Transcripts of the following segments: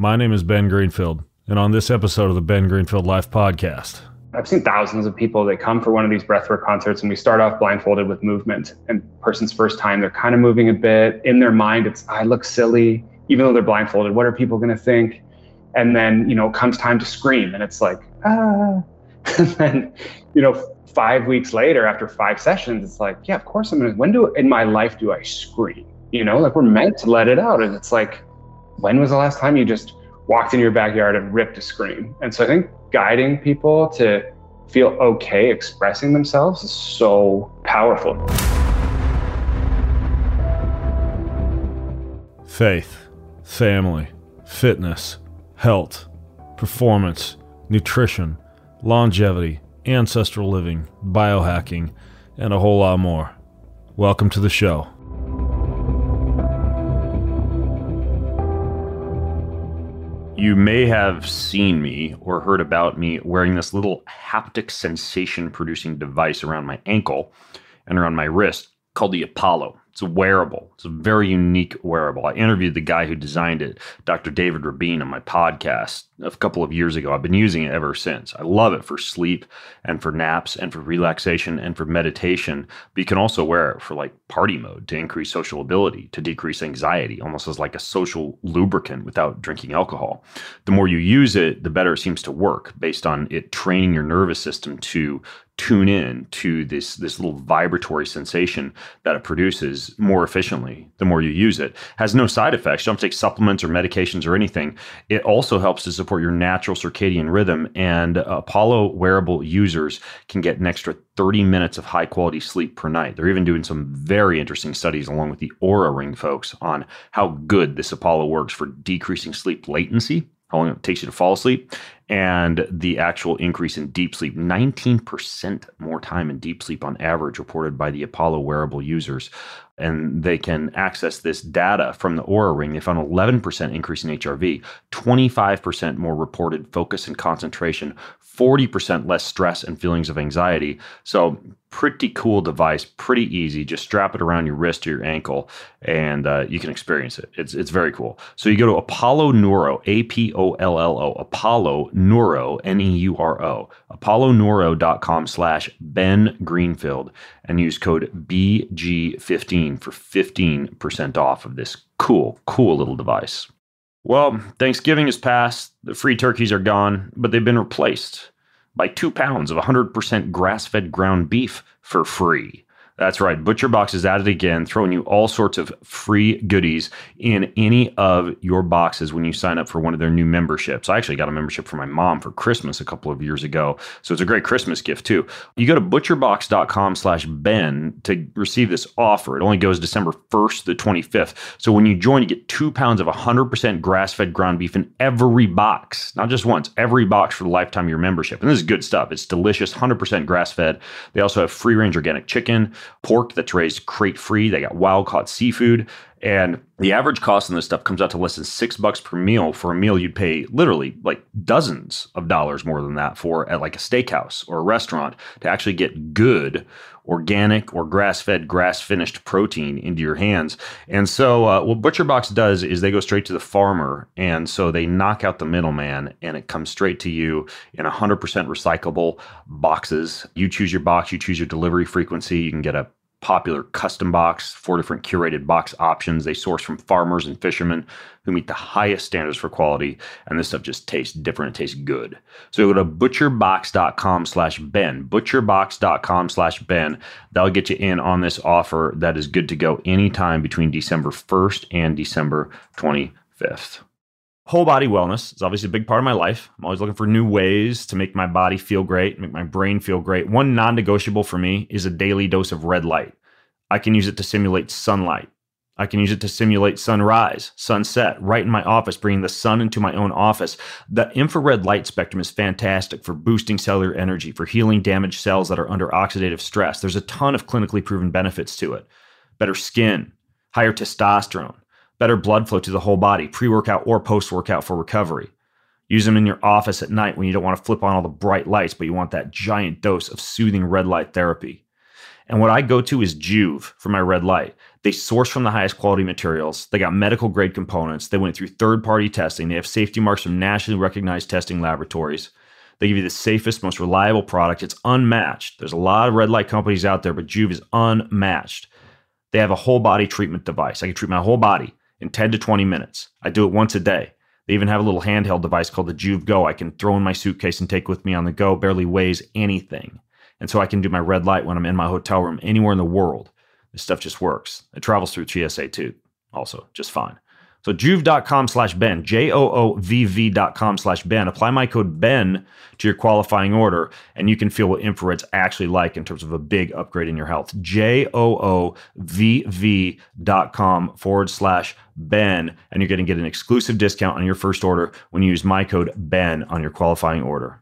My name is Ben Greenfield, and on this episode of the Ben Greenfield Life Podcast, I've seen thousands of people that come for one of these breathwork concerts, and we start off blindfolded with movement. And person's first time, they're kind of moving a bit. In their mind, it's I look silly, even though they're blindfolded. What are people going to think? And then you know, comes time to scream, and it's like ah. and then you know, five weeks later, after five sessions, it's like yeah, of course I'm going to. When do in my life do I scream? You know, like we're meant to let it out, and it's like when was the last time you just walked in your backyard and ripped a scream? And so I think guiding people to feel okay expressing themselves is so powerful. faith, family, fitness, health, performance, nutrition, longevity, ancestral living, biohacking, and a whole lot more. Welcome to the show. You may have seen me or heard about me wearing this little haptic sensation producing device around my ankle and around my wrist called the Apollo. It's a wearable. It's a very unique wearable. I interviewed the guy who designed it, Dr. David Rabin, on my podcast a couple of years ago. I've been using it ever since. I love it for sleep and for naps and for relaxation and for meditation. But you can also wear it for like party mode to increase social ability, to decrease anxiety, almost as like a social lubricant without drinking alcohol. The more you use it, the better it seems to work based on it training your nervous system to tune in to this this little vibratory sensation that it produces more efficiently the more you use it. Has no side effects. You don't take supplements or medications or anything. It also helps to support your natural circadian rhythm and apollo wearable users can get an extra 30 minutes of high quality sleep per night. They're even doing some very interesting studies along with the Oura ring folks on how good this apollo works for decreasing sleep latency how long it takes you to fall asleep, and the actual increase in deep sleep 19% more time in deep sleep on average reported by the Apollo wearable users. And they can access this data from the Oura Ring. They found 11% increase in HRV, 25% more reported focus and concentration, 40% less stress and feelings of anxiety. So, pretty cool device, pretty easy. Just strap it around your wrist or your ankle, and uh, you can experience it. It's it's very cool. So you go to Apollo Neuro, A P O L L O, Apollo Neuro, N E U R O, Apollo apolloneuro.com slash Ben Greenfield, and use code BG15 for 15% off of this cool, cool little device. Well, Thanksgiving has passed. The free turkeys are gone, but they've been replaced by two pounds of 100% grass fed ground beef for free. That's right. ButcherBox is at it again, throwing you all sorts of free goodies in any of your boxes when you sign up for one of their new memberships. I actually got a membership for my mom for Christmas a couple of years ago, so it's a great Christmas gift too. You go to butcherbox.com/ben to receive this offer. It only goes December 1st to the 25th. So when you join, you get two pounds of 100% grass-fed ground beef in every box, not just once, every box for the lifetime of your membership. And this is good stuff. It's delicious, 100% grass-fed. They also have free-range organic chicken pork that's raised crate free. They got wild caught seafood. And the average cost on this stuff comes out to less than six bucks per meal. For a meal, you'd pay literally like dozens of dollars more than that for at like a steakhouse or a restaurant to actually get good organic or grass fed, grass finished protein into your hands. And so, uh, what ButcherBox does is they go straight to the farmer. And so they knock out the middleman and it comes straight to you in 100% recyclable boxes. You choose your box, you choose your delivery frequency. You can get a popular custom box, four different curated box options. They source from farmers and fishermen who meet the highest standards for quality, and this stuff just tastes different. It tastes good. So go to butcherbox.com slash Ben, butcherbox.com slash Ben. That'll get you in on this offer that is good to go anytime between December 1st and December 25th. Whole body wellness is obviously a big part of my life. I'm always looking for new ways to make my body feel great, make my brain feel great. One non negotiable for me is a daily dose of red light. I can use it to simulate sunlight. I can use it to simulate sunrise, sunset, right in my office, bringing the sun into my own office. The infrared light spectrum is fantastic for boosting cellular energy, for healing damaged cells that are under oxidative stress. There's a ton of clinically proven benefits to it better skin, higher testosterone better blood flow to the whole body, pre workout or post workout for recovery. Use them in your office at night when you don't want to flip on all the bright lights, but you want that giant dose of soothing red light therapy. And what I go to is Joovv for my red light. They source from the highest quality materials. They got medical grade components. They went through third party testing. They have safety marks from nationally recognized testing laboratories. They give you the safest, most reliable product. It's unmatched. There's a lot of red light companies out there, but Joovv is unmatched. They have a whole body treatment device. I can treat my whole body in 10 to 20 minutes. I do it once a day. They even have a little handheld device called the Joovv Go. I can throw in my suitcase and take with me on the go. Barely weighs anything. And so I can do my red light when I'm in my hotel room anywhere in the world. This stuff just works. It travels through TSA too, also, just fine. So joovv.com slash Ben, J O O V V.com slash Ben. Apply my code Ben to your qualifying order, and you can feel what infrared's actually like in terms of a big upgrade in your health. J O O V V.com forward slash Ben, and you're going to get an exclusive discount on your first order when you use my code Ben on your qualifying order.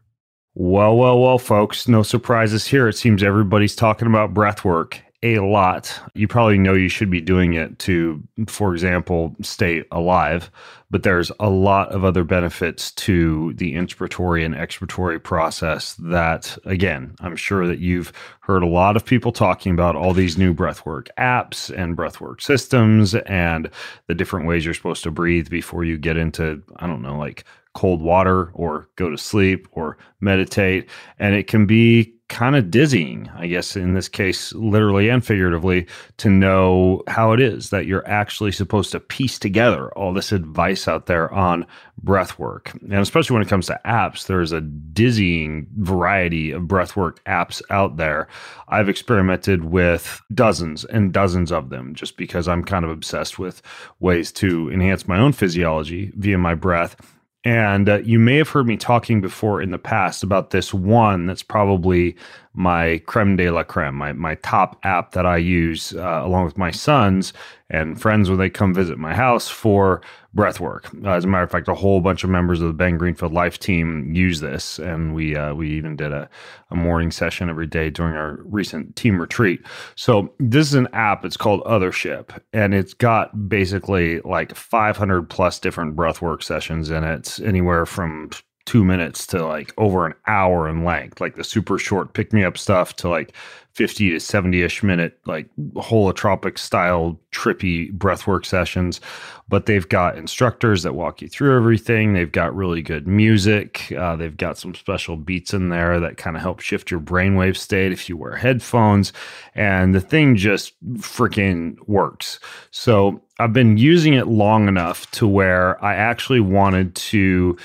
Well, well, well, folks, no surprises here. It seems everybody's talking about breath work a lot. You probably know you should be doing it to, for example, stay alive, but there's a lot of other benefits to the inspiratory and expiratory process that, again, I'm sure that you've heard a lot of people talking about all these new breathwork apps and breathwork systems and the different ways you're supposed to breathe before you get into, I don't know, like cold water or go to sleep or meditate. And it can be kind of dizzying, I guess, in this case, literally and figuratively, to know how it is that you're actually supposed to piece together all this advice out there on breath work. And especially when it comes to apps, there's a dizzying variety of breathwork apps out there. I've experimented with dozens and dozens of them just because I'm kind of obsessed with ways to enhance my own physiology via my breath and uh, you may have heard me talking before in the past about this one that's probably my creme de la creme, my, my top app that I use uh, along with my sons and friends when they come visit my house for breath work. Uh, as a matter of fact, a whole bunch of members of the Ben Greenfield Life team use this, and we uh, we even did a, a morning session every day during our recent team retreat. So this is an app. It's called Othership, and it's got basically like 500 plus different breath work sessions in it, anywhere from two minutes to like over an hour in length, like the super short pick me up stuff to like 50 to 70 ish minute, like holotropic style trippy breathwork sessions. But they've got instructors that walk you through everything. They've got really good music. Uh, they've got some special beats in there that kind of help shift your brainwave state if you wear headphones. And the thing just freaking works. So I've been using it long enough to where I actually wanted to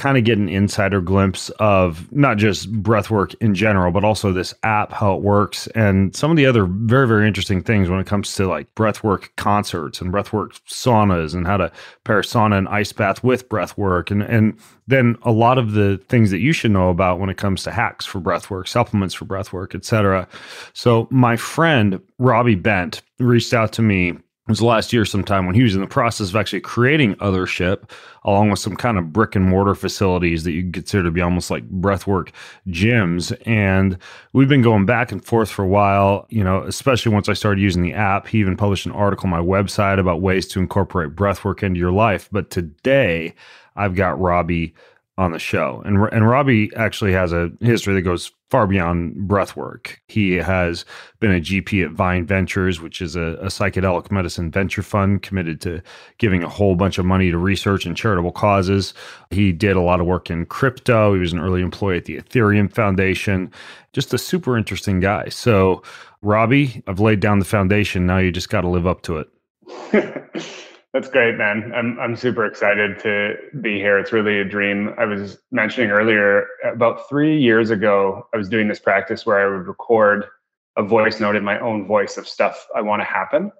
kind of get an insider glimpse of not just breathwork in general, but also this app, how it works, and some of the other very, very interesting things when it comes to like breathwork concerts and breathwork saunas and how to pair sauna and ice bath with breathwork. And, and then a lot of the things that you should know about when it comes to hacks for breathwork, supplements for breathwork, etc. So my friend Robbie Bent reached out to me was last year sometime when he was in the process of actually creating Othership along with some kind of brick and mortar facilities that you consider to be almost like breathwork gyms. And we've been going back and forth for a while you know especially once i started using the app. He even published an article on my website about ways to incorporate breathwork into your life. But today i've got robbie on the show. And and Robbie actually has a history that goes far beyond breathwork. He has been a GP at Vine Ventures, which is a, a, psychedelic medicine venture fund committed to giving a whole bunch of money to research and charitable causes. He did a lot of work in crypto. He was an early employee at the Ethereum Foundation. Just a super interesting guy. So, Robbie, I've laid down the foundation. Now you just got to live up to it. That's great, man. I'm I'm super excited to be here. It's really a dream. I was mentioning earlier about 3 years ago I was doing this practice where I would record a voice note in my own voice of stuff I want to happen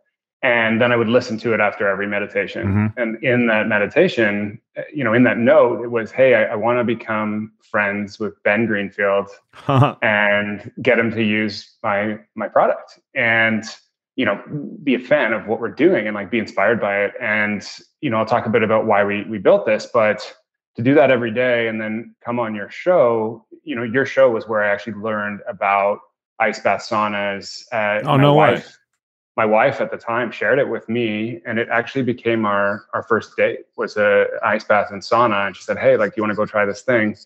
and then I would listen to it after every meditation. Mm-hmm. And in that meditation, you know, in that note, it was, "Hey, I, I want to become friends with Ben Greenfield and get him to use my my product." And you know be a fan of what we're doing and like be inspired by it. And you know i'll talk a bit about why we we built this but to do that every day and then come on your show you know your show was where i actually learned about ice bath saunas uh, oh no wife, way. my wife at the time shared it with me and it actually became our our first date was a ice bath and sauna and she said hey like do you want to go try this thing?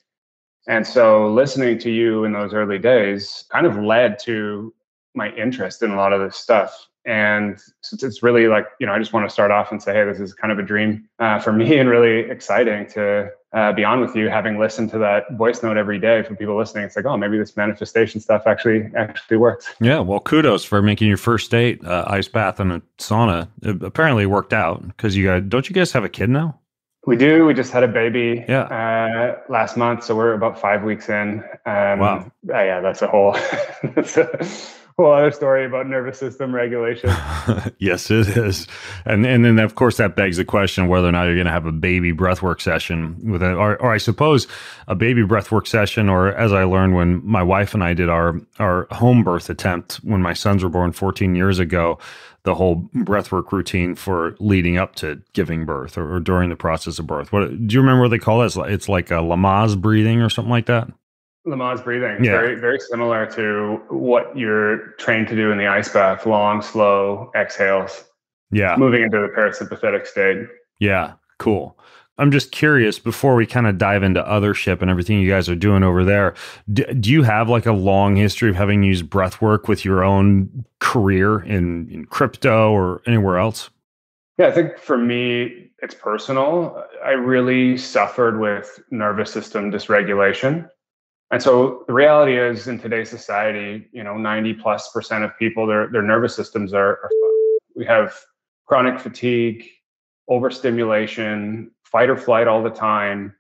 And so listening to you in those early days kind of led to my interest in a lot of this stuff. And since it's really like, you know, I just want to start off and say, hey, this is kind of a dream uh, for me and really exciting to uh, be on with you. Having listened to that voice note every day from people listening, it's like, oh, maybe this manifestation stuff actually actually works. Yeah, well, kudos for making your first date uh, ice bath and a sauna. It apparently worked out because you guys don't you guys have a kid now? We do. We just had a baby yeah. uh, last month, so we're about five weeks in. Um, wow. Uh, yeah, that's a whole. that's a, whole other story about nervous system regulation. yes, it is, and and then of course that begs the question whether or not you're going to have a baby breathwork session with it, or, or I suppose a baby breathwork session, or as I learned when my wife and I did our our home birth attempt when my sons were born 14 years ago. The whole breathwork routine for leading up to giving birth or, or during the process of birth. What do you remember what they call it? It's like, it's like a Lamaze breathing or something like that. Lamaze breathing. Yeah. Very, very similar to what you're trained to do in the ice bath. Long, slow exhales. Yeah. Moving into the parasympathetic state. Yeah. Cool. I'm just curious before we kind of dive into Othership and everything you guys are doing over there. Do, do you have like a long history of having used breath work with your own career in, in crypto or anywhere else? Yeah, I think for me, it's personal. I really suffered with nervous system dysregulation. And so the reality is in today's society, you know, 90 plus percent of people, their, their nervous systems are, are we have chronic fatigue, overstimulation, fight or flight all the time.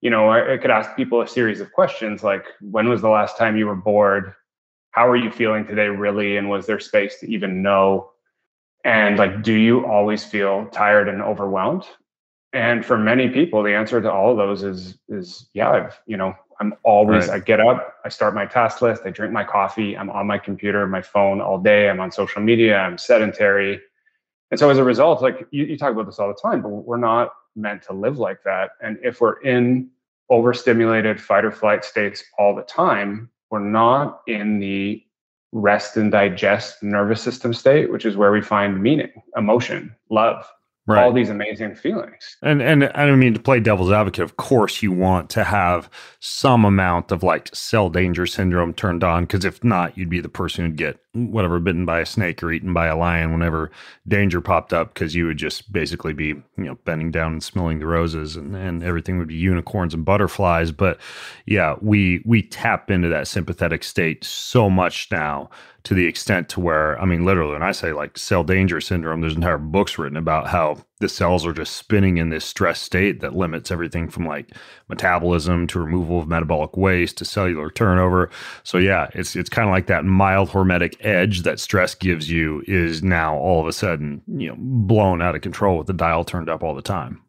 You know, I, I could ask people a series of questions like, when was the last time you were bored? How are you feeling today, really? And was there space to even know? And like, do you always feel tired and overwhelmed? And for many people, the answer to all of those is is yeah, I've you know I'm always, right. I get up, I start my task list, I drink my coffee, I'm on my computer, my phone all day, I'm on social media, I'm sedentary. And so as a result, like you, you talk about this all the time, but we're not meant to live like that. And if we're in overstimulated fight or flight states all the time, we're not in the rest and digest nervous system state, which is where we find meaning, emotion, love, right. all these amazing feelings. And and I don't mean to play devil's advocate. Of course, you want to have some amount of like cell danger syndrome turned on, because if not, you'd be the person who'd get whatever bitten by a snake or eaten by a lion whenever danger popped up, because you would just basically be you know bending down and smelling the roses, and and everything would be unicorns and butterflies. But yeah, we we tap into that sympathetic state so much now to the extent to where I mean, literally, when I say like cell danger syndrome, there's entire books written about how the cells are just spinning in this stress state that limits everything from like metabolism to removal of metabolic waste to cellular turnover. So yeah, it's it's kind of like that mild hormetic edge that stress gives you is now all of a sudden you know blown out of control with the dial turned up all the time.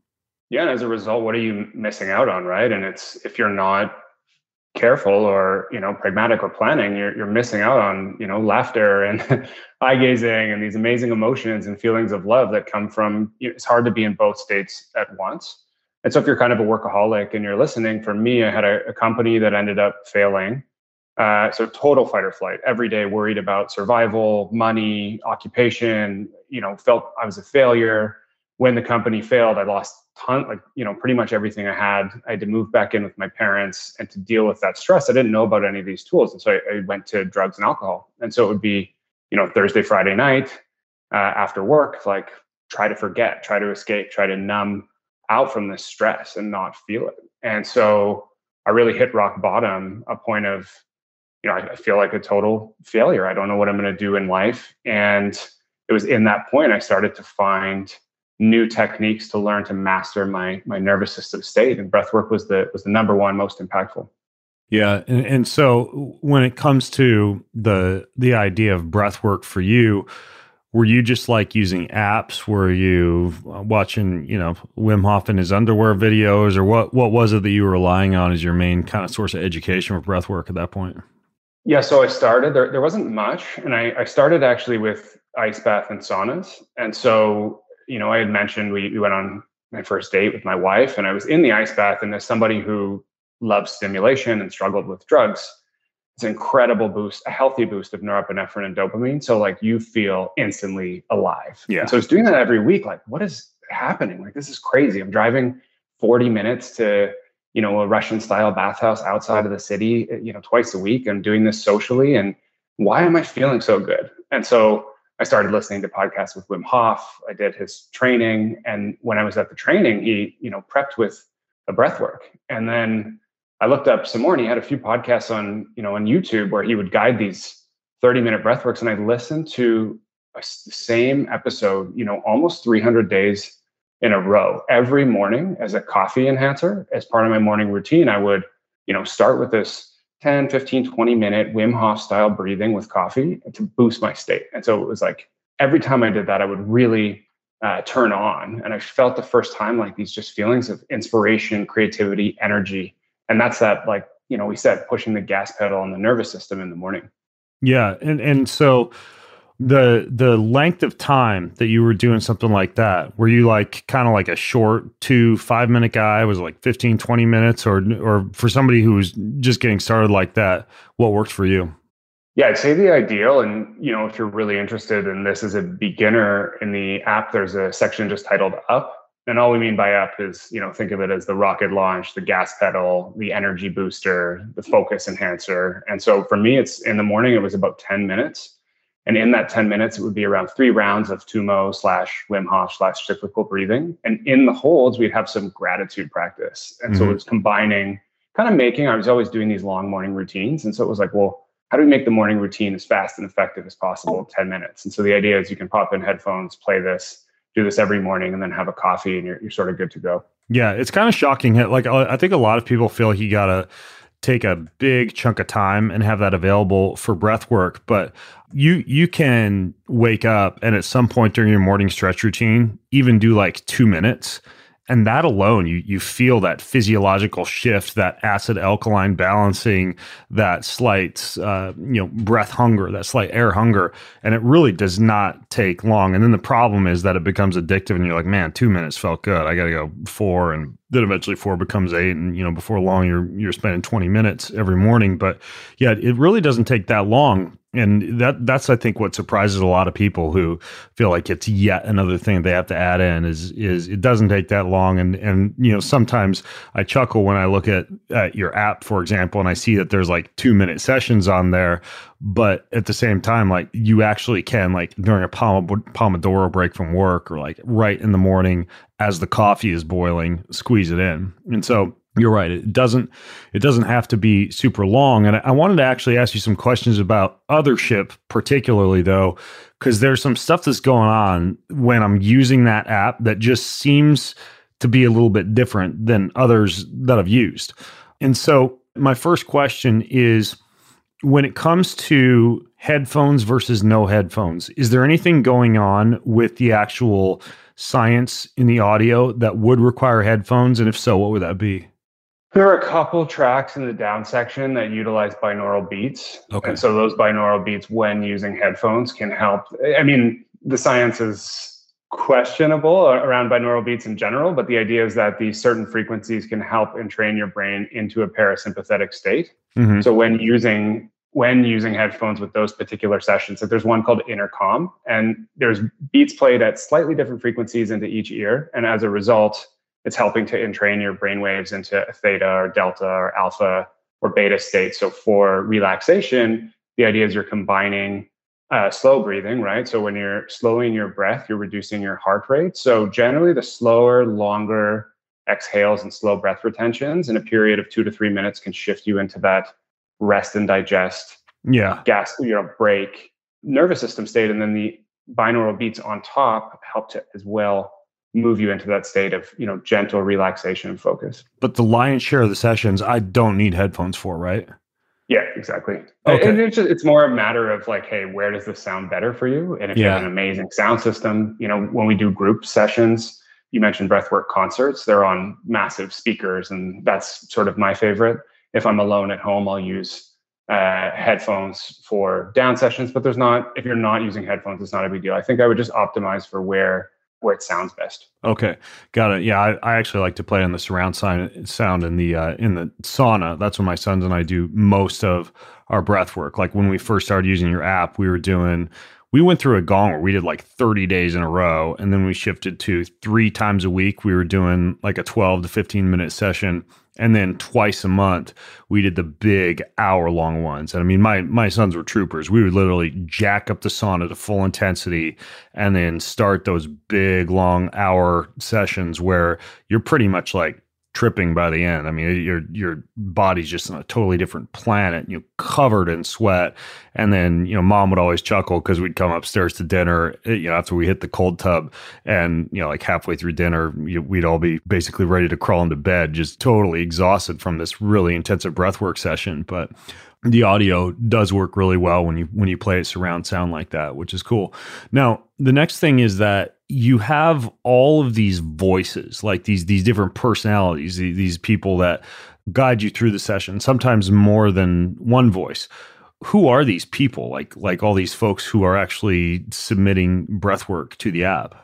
Yeah, and as a result, what are you missing out on, right? And it's if you're not careful or you know pragmatic or planning you're, you're missing out on you know laughter and eye gazing and these amazing emotions and feelings of love that come from you know, it's hard to be in both states at once. And so if you're kind of a workaholic and you're listening for me i had a, a company that ended up failing. Uh, so total fight or flight every day worried about survival money occupation you know felt i was a failure when the company failed i lost ton like you know pretty much everything i had. I had to move back in with my parents and to deal with that stress. I didn't know about any of these tools and so i, I went to drugs and alcohol. And so it would be you know thursday friday night uh, after work like try to forget try to escape try to numb out from this stress and not feel it. And so i really hit rock bottom a point of you know i, I feel like a total failure. I don't know what i'm going to do in life. And it was in that point i started to find new techniques to learn to master my my nervous system state and breath work was the was the number one most impactful. Yeah and, and so when it comes to the the idea of breath work for you were you just like using apps? Were you uh, watching you know wim hof in his underwear videos or what what was it that you were relying on as your main kind of source of education with breath work at that point? Yeah so i started there, there wasn't much and I, I started actually with ice bath and saunas and so you know, I had mentioned we, we went on my first date with my wife and I was in the ice bath. And as somebody who loves stimulation and struggled with drugs, it's an incredible boost, a healthy boost of norepinephrine and dopamine. So like you feel instantly alive. Yeah. And so it's doing that every week. Like, what is happening? Like, this is crazy. I'm driving 40 minutes to, you know, a Russian style bathhouse outside of the city, you know, twice a week. I'm doing this socially. And why am I feeling so good? And so I started listening to podcasts with Wim Hof. I did his training, and when I was at the training, he you know prepped with a breath work, and then I looked up some more, and he had a few podcasts on you know on YouTube where he would guide these 30 minute breath works, and I listened to the same episode, you know, almost 300 days in a row every morning as a coffee enhancer as part of my morning routine. I would you know start with this 10, 15, 20 minute Wim Hof style breathing with coffee to boost my state. And so it was like every time I did that, I would really uh, turn on. And I felt the first time like these just feelings of inspiration, creativity, energy. And that's that, like, you know, we said pushing the gas pedal on the nervous system in the morning. Yeah. And, and so, the the length of time that you were doing something like that were you like kind of like a short two five minute guy? Was like 15 20 minutes? Or or for somebody who was just getting started like that what worked for you? Yeah i'd say the ideal and you know if you're really interested in this as a beginner in the app there's a section just titled up. And all we mean by up is you know think of it as the rocket launch the gas pedal the energy booster the focus enhancer. And so for me it's in the morning it was about 10 minutes and in that 10 minutes, it would be around three rounds of Tummo slash Wim Hof slash cyclical breathing. And in the holds, we'd have some gratitude practice. And mm-hmm. so it was combining, kind of making, I was always doing these long morning routines. And so it was like, well, how do we make the morning routine as fast and effective as possible 10 minutes? And so the idea is you can pop in headphones, play this, do this every morning, and then have a coffee and you're, you're sort of good to go. Yeah, it's kind of shocking. Like, I think a lot of people feel he got to take a big chunk of time and have that available for breath work but you you can wake up and at some point during your morning stretch routine even do like 2 minutes. And that alone you you feel that physiological shift that acid alkaline balancing that slight uh, you know breath hunger that slight air hunger. And it really does not take long. And then the problem is that it becomes addictive and you're like man two minutes felt good. I gotta go four and then eventually four becomes eight and you know before long you're you're spending 20 minutes every morning. But yeah it really doesn't take that long. And that that's I think what surprises a lot of people who feel like it's yet another thing they have to add in is is it doesn't take that long. And and you know sometimes I chuckle when I look at, at your app for example and I see that there's like 2 minute sessions on there. But at the same time like you actually can like during a pomodoro break from work or like right in the morning as the coffee is boiling squeeze it in and so you're right. It doesn't it doesn't have to be super long. And I wanted to actually ask you some questions about Othership, particularly though, because there's some stuff that's going on when I'm using that app that just seems to be a little bit different than others that I've used. And so my first question is when it comes to headphones versus no headphones, is there anything going on with the actual science in the audio that would require headphones? And if so, what would that be? There are a couple tracks in the down section that utilize binaural beats. Okay. And so those binaural beats, when using headphones, can help. I mean, the science is questionable around binaural beats in general, but the idea is that these certain frequencies can help entrain your brain into a parasympathetic state. Mm-hmm. So when using when using headphones with those particular sessions, so there's one called intercom, and there's beats played at slightly different frequencies into each ear, and as a result it's helping to entrain your brain waves into theta or delta or alpha or beta state. So for relaxation, the idea is you're combining uh, slow breathing, right? So when you're slowing your breath, you're reducing your heart rate. So generally, the slower, longer exhales and slow breath retentions in a period of two to three minutes can shift you into that rest and digest, yeah, gas, you know, break nervous system state, and then the binaural beats on top help to as well move you into that state of you know gentle relaxation and focus. But the lion's share of the sessions i don't need headphones for right? Yeah exactly. Okay. and it's, just, it's more a matter of like hey where does this sound better for you? And if yeah. you have an amazing sound system you know when we do group sessions you mentioned breathwork concerts they're on massive speakers and that's sort of my favorite if i'm alone at home i'll use uh, headphones for down sessions but there's not if you're not using headphones it's not a big deal i think i would just optimize for where where it sounds best. Okay, got it. Yeah, I, I actually like to play on the surround sound sound in the uh, in the sauna. That's when my sons and I do most of our breath work. Like when we first started using your app, we were doing we went through a gong where we did like 30 days in a row and then we shifted to three times a week. We were doing like a 12 to 15 minute session and then twice a month we did the big hour long ones. And i mean my my sons were troopers. We would literally jack up the sauna to full intensity and then start those big long hour sessions where you're pretty much like tripping by the end. I mean, your your body's just on a totally different planet. You know, covered in sweat, and then you know, mom would always chuckle because we'd come upstairs to dinner. Eh, you know, after we hit the cold tub, and you know, like halfway through dinner, we'd all be basically ready to crawl into bed, just totally exhausted from this really intensive breathwork session. But the audio does work really well when you when you play it surround sound like that, which is cool. Now, the next thing is that you have all of these voices, like these these different personalities, these people that guide you through the session, sometimes more than one voice. Who are these people? Like like all these folks who are actually submitting breathwork to the app?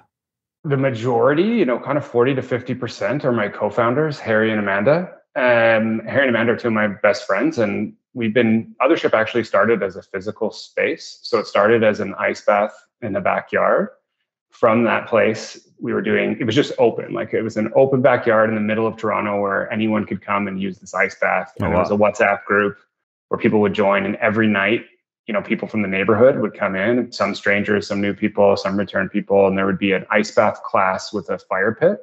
The majority, you know, kind of 40 to 50% are my co-founders, Harry and Amanda. Um, Harry and Amanda are two of my best friends, and we've been Othership actually started as a physical space. So it started as an ice bath in the backyard. From that place, we were doing it was just open, like it was an open backyard in the middle of Toronto where anyone could come and use this ice bath. And oh, wow. it was a WhatsApp group where people would join, and every night, you know, people from the neighborhood would come in, some strangers, some new people, some return people, and there would be an ice bath class with a fire pit.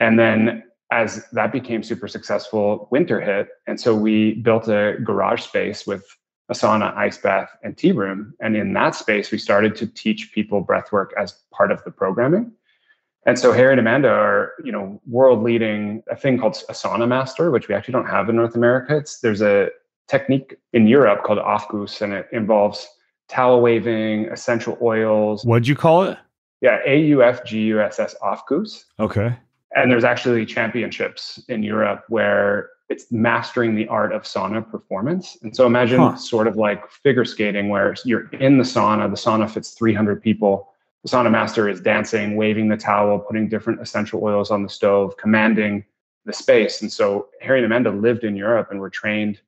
And then as that became super successful, winter hit. And so we built a garage space with a sauna, ice bath, and tea room. And in that space, we started to teach people breath work as part of the programming. And so Harry and Amanda are, you know, world leading a thing called a sauna master, which we actually don't have in North America. It's there's a technique in Europe called Aufguss, and it involves towel waving, essential oils. What'd you call it? Yeah, A U F G U S S Aufguss. Okay and there's actually championships in Europe where it's mastering the art of sauna performance. And so imagine huh. sort of like figure skating where you're in the sauna, the sauna fits 300 people. The sauna master is dancing, waving the towel, putting different essential oils on the stove, commanding the space. And so Harry and Amanda lived in Europe and were trained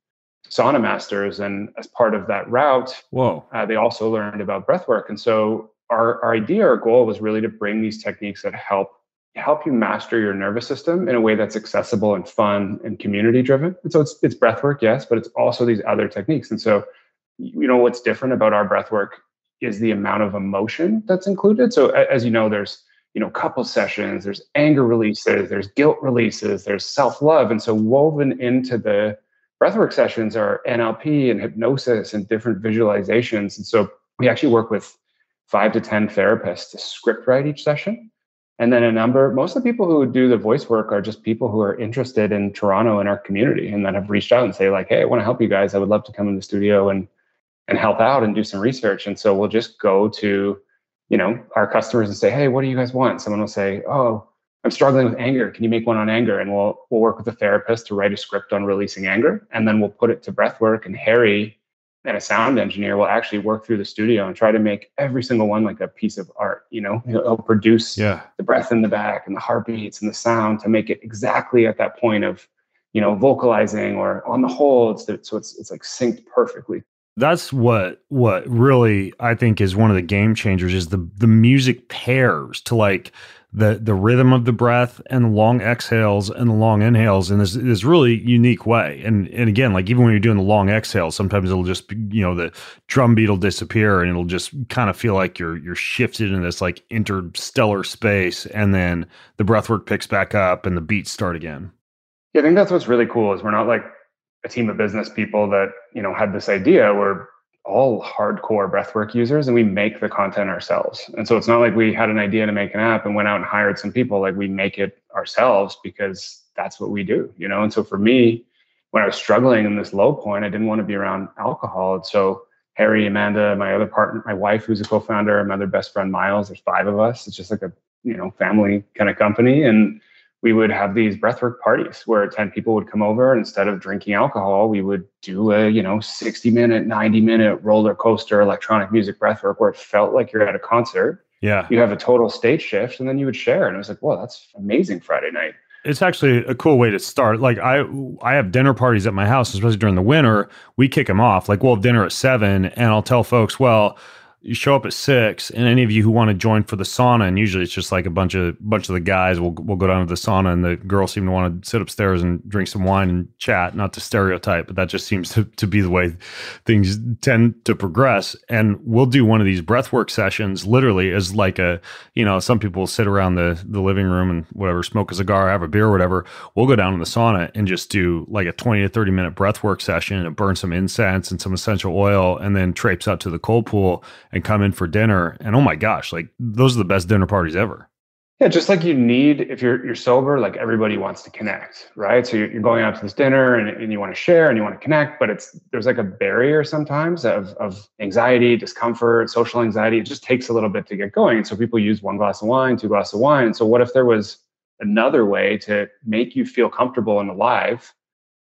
sauna masters. And as part of that route, Whoa. Uh, they also learned about breath work. And so our, our idea, our goal was really to bring these techniques that help help you master your nervous system in a way that's accessible and fun and community driven. And so it's it's breath work, yes, but it's also these other techniques. And so you know what's different about our breath work is the amount of emotion that's included. So as you know, there's you know couple sessions, there's anger releases, there's guilt releases, there's self-love. And so woven into the breathwork sessions are NLP and hypnosis and different visualizations. And so we actually work with five to 10 therapists to script write each session and then a number most of the people who do the voice work are just people who are interested in toronto and our community and that have reached out and say like hey i want to help you guys. I would love to come in the studio and and help out and do some research. And so we'll just go to you know our customers and say hey what do you guys want? Someone will say oh i'm struggling with anger. Can you make one on anger? And we'll we'll work with a therapist to write a script on releasing anger and then we'll put it to breath work and harry and a sound engineer will actually work through the studio and try to make every single one like a piece of art. You know, he'll, produce yeah. the breath in the back and the heartbeats and the sound to make it exactly at that point of, you know, vocalizing or on the hold. So it's it's like synced perfectly. That's what what really I think is one of the game changers is the the music pairs to like the the rhythm of the breath and long exhales and the long inhales in this this really unique way. And and again, like even when you're doing the long exhales, sometimes it'll just you know the drum beat will disappear and it'll just kind of feel like you're you're shifted in this like interstellar space, and then the breath work picks back up and the beats start again. Yeah, I think that's what's really cool is we're not like a team of business people that you know had this idea. We're all hardcore breathwork users and we make the content ourselves. And so it's not like we had an idea to make an app and went out and hired some people. Like we make it ourselves because that's what we do, you know? And so for me, when I was struggling in this low point, I didn't want to be around alcohol. And so Harry, Amanda, my other partner, my wife, who's a co-founder, my other best friend, Miles, there's five of us. It's just like a, you know, family kind of company. And we would have these breathwork parties where 10 people would come over. Instead of drinking alcohol we would do a you know 60 minute 90 minute roller coaster electronic music breathwork where it felt like you're at a concert. Yeah. You have a total state shift and then you would share. And it was like well that's amazing friday night. It's actually a cool way to start. Like i i have dinner parties at my house especially during the winter. We kick them off. Like we'll have dinner at seven and i'll tell folks well you show up at six, and any of you who want to join for the sauna, and usually it's just like a bunch of bunch of the guys will will go down to the sauna, and the girls seem to want to sit upstairs and drink some wine and chat. Not to stereotype, but that just seems to, to be the way things tend to progress. And we'll do one of these breathwork sessions, literally as like a you know some people sit around the the living room and whatever, smoke a cigar, have a beer, or whatever. We'll go down to the sauna and just do like a twenty to thirty minute breathwork session and burn some incense and some essential oil, and then traipse out to the cold pool and come in for dinner. And oh my gosh, like those are the best dinner parties ever. Yeah, just like you need if you're you're sober, like everybody wants to connect, right? So you're, you're going out to this dinner and, and you want to share and you want to connect, but it's there's like a barrier sometimes of of anxiety, discomfort, social anxiety. It just takes a little bit to get going. And so people use one glass of wine, two glasses of wine. So what if there was another way to make you feel comfortable and alive,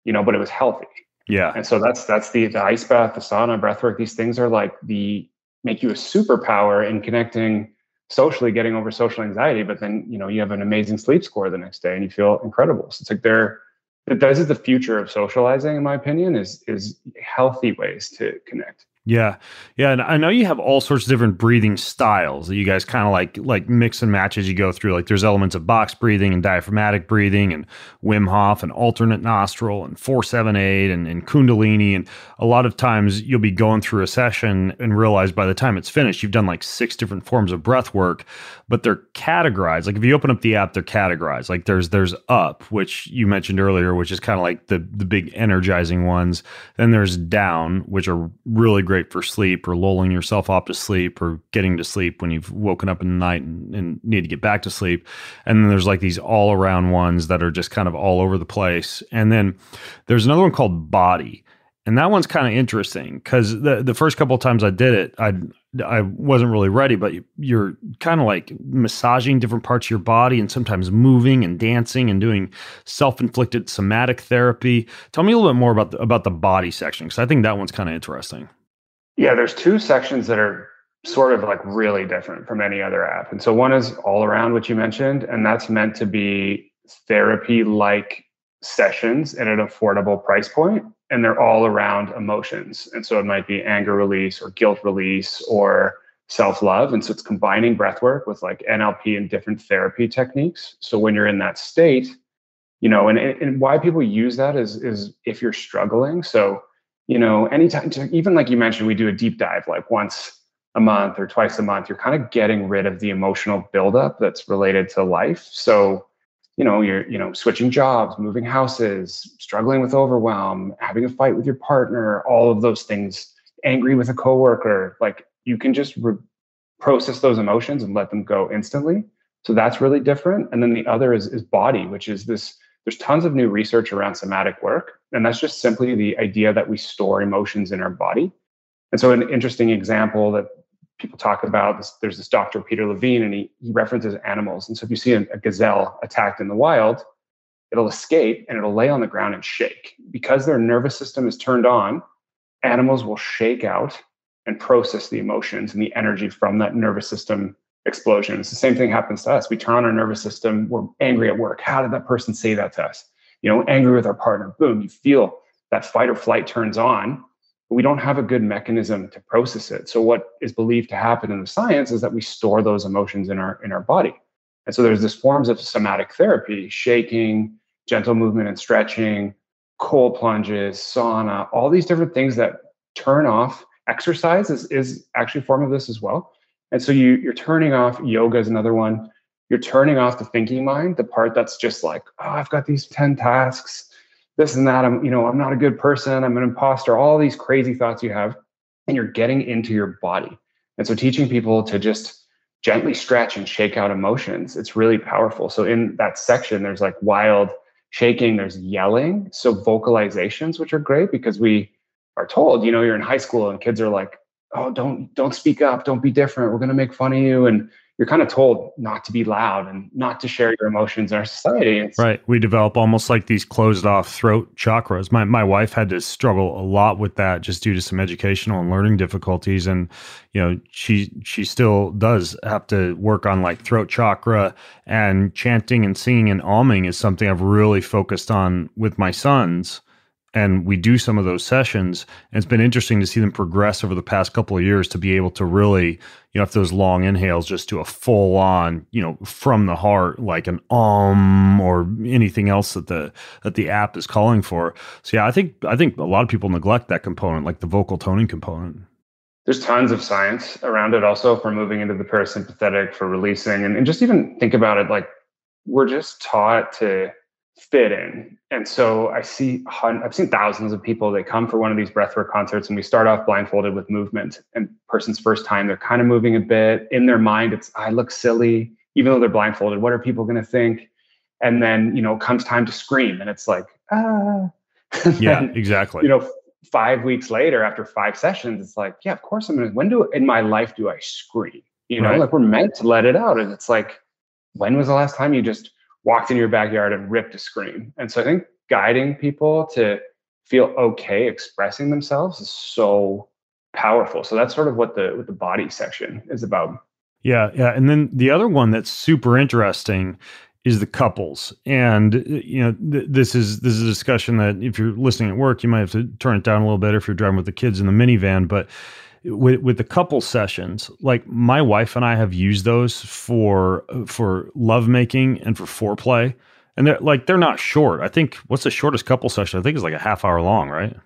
you know, but it was healthy? Yeah. And so that's that's the the ice bath, the sauna, breathwork. These things are like the make you a superpower in connecting socially, getting over social anxiety. But then you know you have an amazing sleep score the next day and you feel incredible. So it's like they're this is the future of socializing, in my opinion, is is healthy ways to connect. Yeah. Yeah. And I know you have all sorts of different breathing styles that you guys kind of like like mix and match as you go through. Like there's elements of box breathing and diaphragmatic breathing and Wim Hof and alternate nostril and 478 and, and Kundalini. And a lot of times you'll be going through a session and realize by the time it's finished, you've done like six different forms of breath work, but they're categorized. Like if you open up the app, they're categorized. Like there's there's up, which you mentioned earlier, which is kind of like the the big energizing ones. Then there's down, which are really great for sleep or lulling yourself off to sleep or getting to sleep when you've woken up in the night and, and need to get back to sleep. And then there's like these all around ones that are just kind of all over the place. And then there's another one called body. And that one's kind of interesting because the the first couple of times I did it, I I wasn't really ready, but you're kind of like massaging different parts of your body and sometimes moving and dancing and doing self-inflicted somatic therapy. Tell me a little bit more about the, about the body section because I think that one's kind of interesting. Yeah, there's two sections that are sort of like really different from any other app. And so one is all around, which you mentioned, and that's meant to be therapy like sessions at an affordable price point, and they're all around emotions. And so it might be anger release or guilt release or self love. And so it's combining breath work with like NLP and different therapy techniques. So when you're in that state, you know, and, and why people use that is is if you're struggling. So you know, anytime, even like you mentioned, we do a deep dive like once a month or twice a month. You're kind of getting rid of the emotional buildup that's related to life. So, you know, you're, you know, switching jobs, moving houses, struggling with overwhelm, having a fight with your partner, all of those things, angry with a coworker, like you can just re- process those emotions and let them go instantly. So that's really different. And then the other is, is body, which is this there's tons of new research around somatic work, and that's just simply the idea that we store emotions in our body. And so, an interesting example that people talk about is there's this Dr. Peter Levine, and he, he references animals. And so, if you see a, a gazelle attacked in the wild, it'll escape and it'll lay on the ground and shake. Because their nervous system is turned on, animals will shake out and process the emotions and the energy from that nervous system explosion. It's the same thing happens to us. We turn on our nervous system. We're angry at work. How did that person say that to us? You know, angry with our partner. Boom, you feel that fight or flight turns on. But we don't have a good mechanism to process it. So what is believed to happen in the science is that we store those emotions in our in our body. And so there's this forms of somatic therapy, shaking, gentle movement and stretching, cold plunges, sauna, all these different things that turn off. Exercise is, is actually a form of this as well and so you you're turning off yoga is another one. You're turning off the thinking mind, the part that's just like, oh, I've got these 10 tasks, this and that. I'm, you know, I'm not a good person, I'm an imposter, all these crazy thoughts you have, and you're getting into your body. And so teaching people to just gently stretch and shake out emotions, it's really powerful. So in that section, there's like wild shaking, there's yelling, so vocalizations, which are great because we are told, you know, you're in high school and kids are like, oh don't don't speak up. Don't be different. We're going to make fun of you. And you're kind of told not to be loud and not to share your emotions in our society. It's, right. We develop almost like these closed off throat chakras. My my wife had to struggle a lot with that just due to some educational and learning difficulties. And you know she she still does have to work on like throat chakra and chanting and singing and alming is something I've really focused on with my sons and we do some of those sessions and it's been interesting to see them progress over the past couple of years to be able to really you know if those long inhales just to a full on you know from the heart like an um or anything else that the that the app is calling for. So yeah i think i think a lot of people neglect that component like the vocal toning component. There's tons of science around it also for moving into the parasympathetic for releasing and, and just even think about it like we're just taught to fit in. And so I see, I've seen thousands of people that come for one of these breathwork concerts, and we start off blindfolded with movement. And person's first time, they're kind of moving a bit in their mind. It's I look silly, even though they're blindfolded. What are people going to think? And then you know, comes time to scream, and it's like ah. yeah, exactly. You know, five weeks later, after five sessions, it's like, yeah, of course I'm gonna. When do in my life do I scream? You know, right. like we're meant to let it out, and it's like, when was the last time you just walked into your backyard and ripped a scream. And so I think guiding people to feel okay expressing themselves is so powerful. So that's sort of what the what the body section is about. Yeah, yeah. And then the other one that's super interesting is the couples. And you know, th- this is this is a discussion that if you're listening at work, you might have to turn it down a little bit if you're driving with the kids in the minivan, but with with the couple sessions like my wife and i have used those for for lovemaking and for foreplay. And they're like they're not short. I think what's the shortest couple session? I think is like a half hour long right?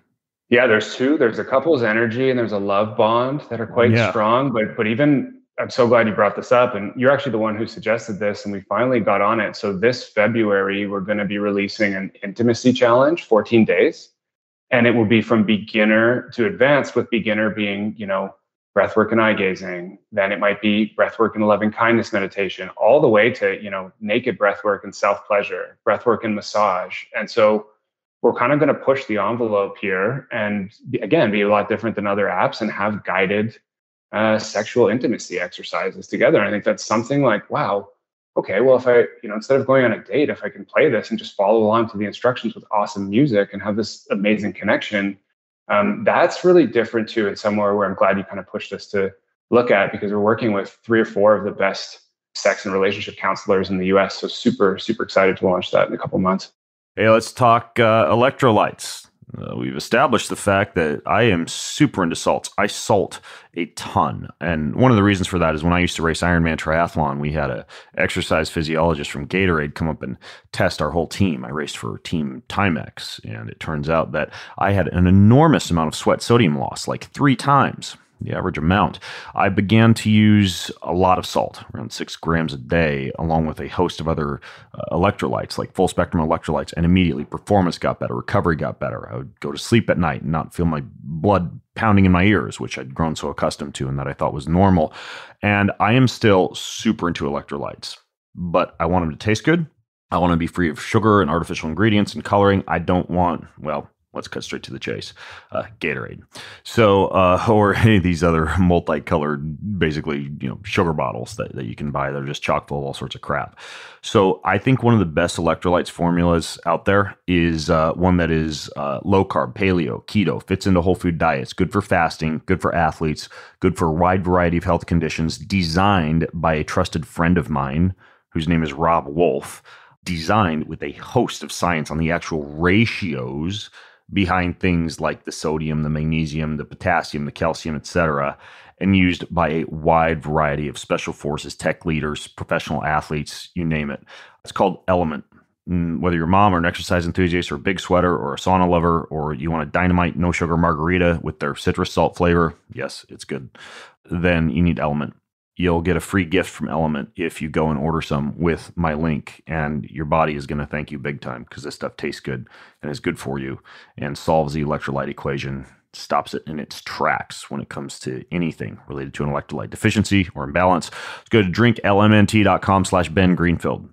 Yeah there's two. There's a couple's energy and there's a love bond that are quite yeah. strong. But but even i'm so glad you brought this up and you're actually the one who suggested this and we finally got on it. So this february we're going to be releasing an intimacy challenge 14 days and it will be from beginner to advanced with beginner being you know breathwork and eye gazing. Then it might be breathwork and loving kindness meditation all the way to you know naked breathwork and self pleasure breathwork and massage. And so we're kind of going to push the envelope here and again be a lot different than other apps and have guided uh, sexual intimacy exercises together. And i think that's something like wow okay, well, if I, you know, instead of going on a date, if I can play this and just follow along to the instructions with awesome music and have this amazing connection, um, that's really different too. It's somewhere where I'm glad you kind of pushed us to look at because we're working with three or four of the best sex and relationship counselors in the US. So super, super excited to launch that in a couple months. Hey, let's talk uh, electrolytes. Uh, we've established the fact that I am super into salts. I salt a ton, and one of the reasons for that is when I used to race Ironman triathlon, we had a exercise physiologist from Gatorade come up and test our whole team. I raced for Team Timex, and it turns out that I had an enormous amount of sweat sodium loss, like three times the average amount. I began to use a lot of salt, around six grams a day, along with a host of other uh, electrolytes, like full spectrum electrolytes, and immediately performance got better, recovery got better. I would go to sleep at night and not feel my blood pounding in my ears, which I'd grown so accustomed to and that I thought was normal. And I am still super into electrolytes, but I want them to taste good. I want to be free of sugar and artificial ingredients and coloring. I don't want, well, let's cut straight to the chase. Uh, Gatorade. So, uh, or any of these other multicolored, basically, you know, sugar bottles that, that you can buy that are just chock full of all sorts of crap. So, I think one of the best electrolytes formulas out there is uh, one that is uh, low carb, paleo, keto, fits into whole food diets, good for fasting, good for athletes, good for a wide variety of health conditions, designed by a trusted friend of mine whose name is Robb Wolf designed with a host of science on the actual ratios behind things like the sodium, the magnesium, the potassium, the calcium, etc., and used by a wide variety of special forces, tech leaders, professional athletes, you name it. It's called Element. Mm, whether you're a mom or an exercise enthusiast or a big sweater or a sauna lover or you want a dynamite no sugar margarita with their citrus salt flavor, yes, it's good. Then you need Element you'll get a free gift from Element if you go and order some with my link. And your body is going to thank you big time because this stuff tastes good and is good for you and solves the electrolyte equation, stops it in its tracks when it comes to anything related to an electrolyte deficiency or imbalance. Let's go to drinklmnt.com slash Ben Greenfield.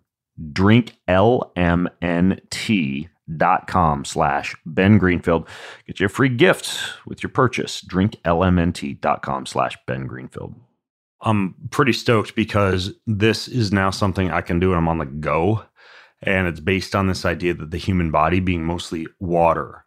Drinklmnt.com slash Ben Greenfield. Get your free gift with your purchase. Drinklmnt.com slash Ben Greenfield. I'm pretty stoked because this is now something I can do and I'm on the go. And it's based on this idea that the human body being mostly water.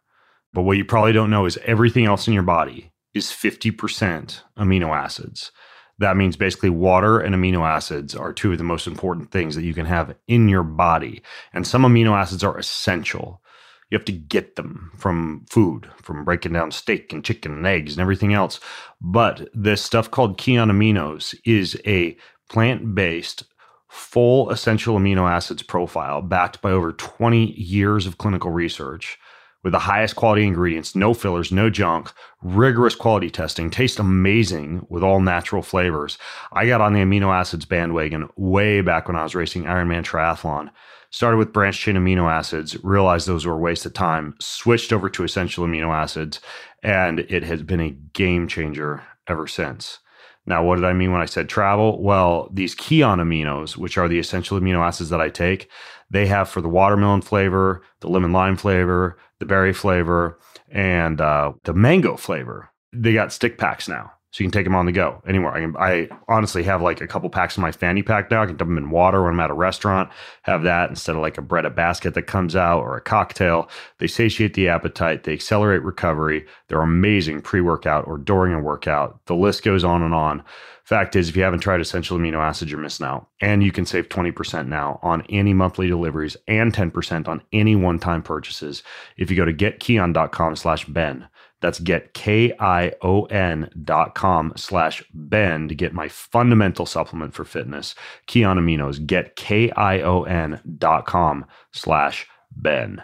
But what you probably don't know is everything else in your body is 50% amino acids. That means basically water and amino acids are two of the most important things that you can have in your body. And some amino acids are essential. You have to get them from food, from breaking down steak and chicken and eggs and everything else. But this stuff called Kion Aminos is a plant based, full essential amino acids profile backed by over 20 years of clinical research with the highest quality ingredients, no fillers, no junk, rigorous quality testing, taste amazing with all natural flavors. I got on the amino acids bandwagon way back when I was racing Ironman Triathlon. Started with branched chain amino acids, realized those were a waste of time, switched over to essential amino acids, and it has been a game changer ever since. Now, what did I mean when I said travel? Well, these Kion aminos, which are the essential amino acids that I take, they have for the watermelon flavor, the lemon lime flavor, the berry flavor, and uh, the mango flavor. They got stick packs now. So you can take them on the go anywhere. I, can, I honestly have like a couple packs in my fanny pack now. I can dump them in water when I'm at a restaurant. Have that instead of like a bread a basket that comes out or a cocktail. They satiate the appetite. They accelerate recovery. They're amazing pre-workout or during a workout. The list goes on and on. Fact is, if you haven't tried essential amino acids, you're missing out. And you can save 20% now on any monthly deliveries and 10% on any one-time purchases if you go to getkion.com slash Ben. That's get K-I-O-N dot com slash Ben to get my fundamental supplement for fitness. Kion Aminos. Get K-I-O-N dot com slash Ben.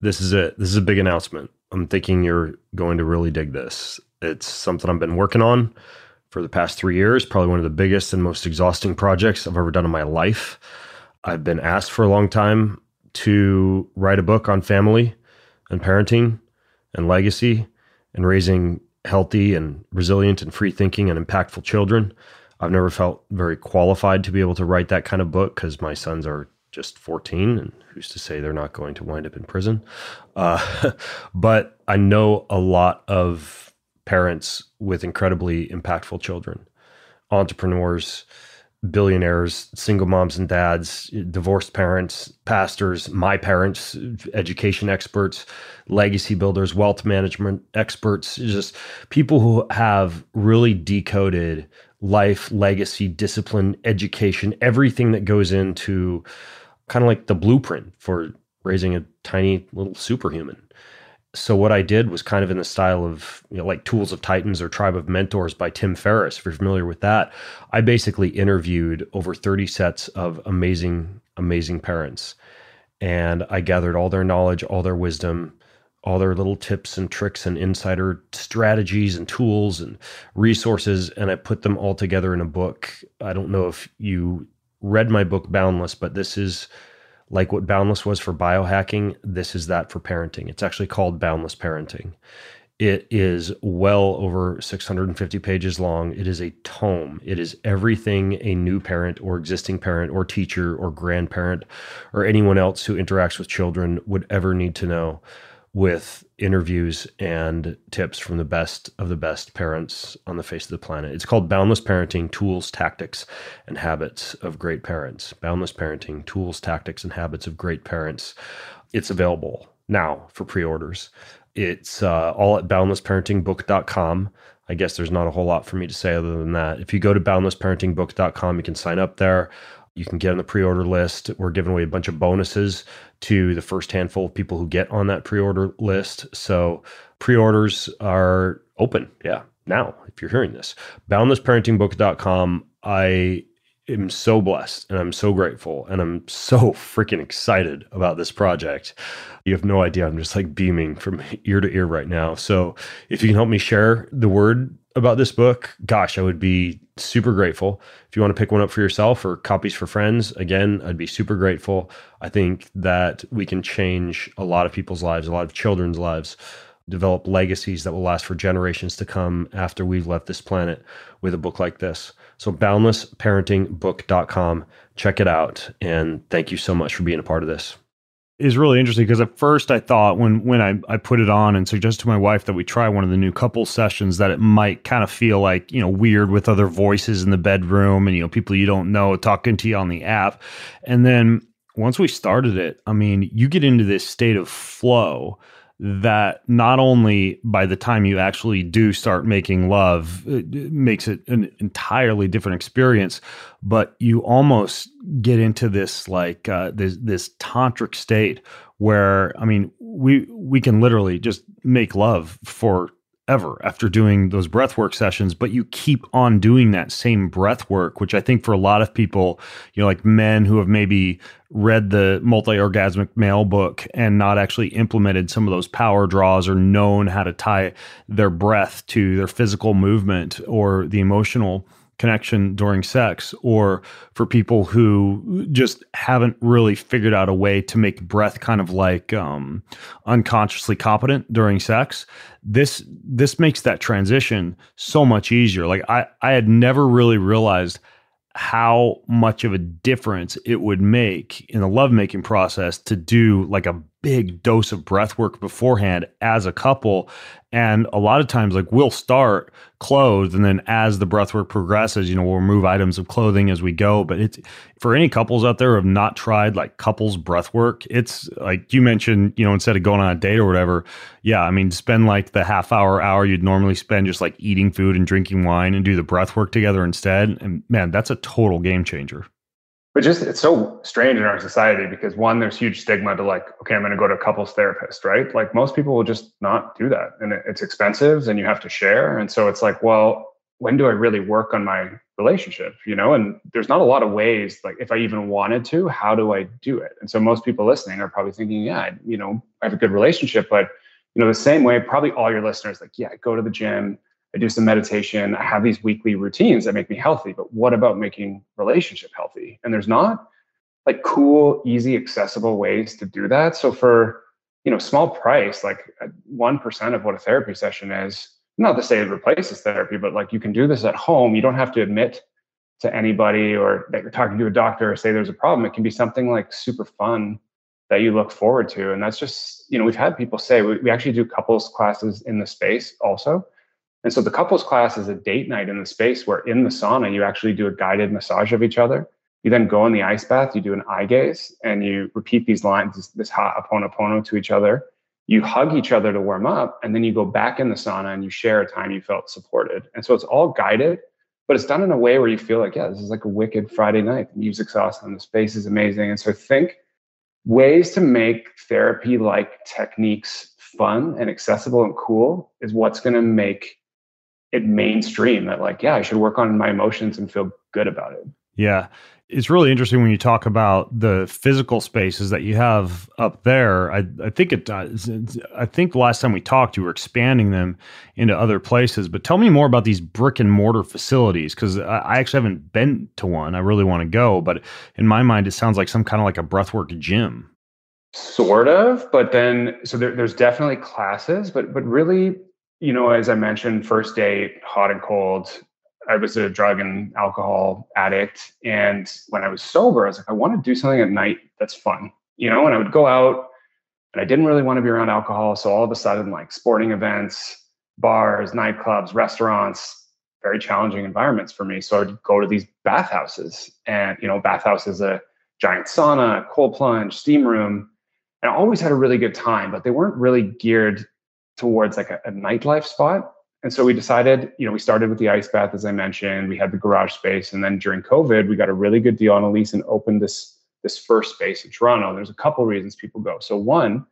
This is it. This is a big announcement. I'm thinking you're going to really dig this. It's something I've been working on for the past three years, probably one of the biggest and most exhausting projects I've ever done in my life. I've been asked for a long time to write a book on family and parenting and legacy and raising healthy and resilient and free thinking and impactful children. I've never felt very qualified to be able to write that kind of book because my sons are just 14 and who's to say they're not going to wind up in prison uh, but i know a lot of parents with incredibly impactful children entrepreneurs billionaires, single moms and dads, divorced parents, pastors, my parents, education experts, legacy builders, wealth management experts, just people who have really decoded life, legacy, discipline, education, everything that goes into kind of like the blueprint for raising a tiny little superhuman so what I did was kind of in the style of you know like Tools of Titans or Tribe of Mentors by Tim Ferriss. If you're familiar with that, I basically interviewed over 30 sets of amazing, amazing parents, and I gathered all their knowledge, all their wisdom, all their little tips and tricks and insider strategies and tools and resources, and I put them all together in a book. I don't know if you read my book Boundless, but this is like what Boundless was for biohacking, this is that for parenting. It's actually called Boundless Parenting. It is well over 650 pages long. It is a tome. It is everything a new parent or existing parent or teacher or grandparent or anyone else who interacts with children would ever need to know with interviews and tips from the best of the best parents on the face of the planet. It's called Boundless Parenting Tools, Tactics, and Habits of Great Parents. Boundless Parenting Tools, Tactics, and Habits of Great Parents. It's available now for pre orders. It's uh, all at boundlessparentingbook.com. I guess there's not a whole lot for me to say other than that. If you go to boundlessparentingbook.com, you can sign up there. You can get on the pre order list. We're giving away a bunch of bonuses to the first handful of people who get on that pre order list. So pre orders are open. Yeah. Now, if you're hearing this, boundlessparentingbook.com. I am so blessed and I'm so grateful and I'm so freaking excited about this project. You have no idea. I'm just like beaming from ear to ear right now. So if you can help me share the word about this book, gosh, I would be super grateful. If you want to pick one up for yourself or copies for friends, again, I'd be super grateful. I think that we can change a lot of people's lives, a lot of children's lives, develop legacies that will last for generations to come after we've left this planet with a book like this. So, boundlessparentingbook.com. Check it out. And thank you so much for being a part of this is really interesting because at first I thought when when I, I put it on and suggested to my wife that we try one of the new couple sessions that it might kind of feel like you know weird with other voices in the bedroom and you know people you don't know talking to you on the app. And then once we started it I mean you get into this state of flow that not only by the time you actually do start making love it makes it an entirely different experience but you almost get into this like uh, this this tantric state where I mean, we we can literally just make love for ever after doing those breath work sessions, but you keep on doing that same breath work, which I think for a lot of people, you know, like men who have maybe read the multi orgasmic male book and not actually implemented some of those power draws or known how to tie their breath to their physical movement or the emotional connection during sex or for people who just haven't really figured out a way to make breath kind of like um, unconsciously competent during sex this this makes that transition so much easier. Like i i had never really realized how much of a difference it would make in the lovemaking process to do like a big dose of breath work beforehand as a couple. And a lot of times like we'll start clothed and then as the breath work progresses you know we'll remove items of clothing as we go. But it's for any couples out there who have not tried like couples breath work it's like you mentioned you know instead of going on a date or whatever yeah i mean spend like the half hour hour you'd normally spend just like eating food and drinking wine and do the breath work together instead and man that's a total game changer but just it's so strange in our society because one there's huge stigma to like okay i'm going to go to a couples therapist right? Like most people will just not do that and it's expensive and you have to share and so it's like well when do i really work on my relationship you know? And there's not a lot of ways like if i even wanted to how do i do it? And so most people listening are probably thinking yeah you know i have a good relationship but you know the same way probably all your listeners like yeah go to the gym I do some meditation. I have these weekly routines that make me healthy. But what about making relationship healthy? And there's not like cool, easy, accessible ways to do that. So for you know small price, like uh, one percent of what a therapy session is, not to say it replaces therapy, but like you can do this at home. You don't have to admit to anybody or that you're talking to a doctor or say there's a problem. It can be something like super fun that you look forward to. And that's just, you know, we've had people say we, we actually do couples classes in the space also. And so the couples class is a date night in the space where in the sauna, you actually do a guided massage of each other. You then go in the ice bath, you do an eye gaze, and you repeat these lines, this, this ho'oponopono to each other. You hug each other to warm up, and then you go back in the sauna and you share a time you felt supported. And so it's all guided, but it's done in a way where you feel like, yeah, this is like a wicked Friday night. The music's awesome, the space is amazing. And so think ways to make therapy like techniques fun and accessible and cool is what's going to make it mainstream that like yeah i should work on my emotions and feel good about it yeah it's really interesting when you talk about the physical spaces that you have up there. I, I think it does. I think the last time we talked, you were expanding them into other places. But tell me more about these brick and mortar facilities because I, I actually haven't been to one. I really want to go, but in my mind, it sounds like some kind of like a breathwork gym. Sort of, but then so there, there's definitely classes, but but really you know, as I mentioned, first date, hot and cold. I was a drug and alcohol addict. And when I was sober, I was like, I want to do something at night that's fun, you know, and I would go out and I didn't really want to be around alcohol. So all of a sudden, like sporting events, bars, nightclubs, restaurants, very challenging environments for me. So I would go to these bathhouses and, you know, bathhouse is a giant sauna, cold plunge, steam room. And I always had a really good time, but they weren't really geared towards like a, a nightlife spot. And so we decided, you know, we started with the ice bath, as I mentioned. We had the garage space, and then during COVID, we got a really good deal on a lease and opened this this first space in Toronto. There's a couple reasons people go. So one,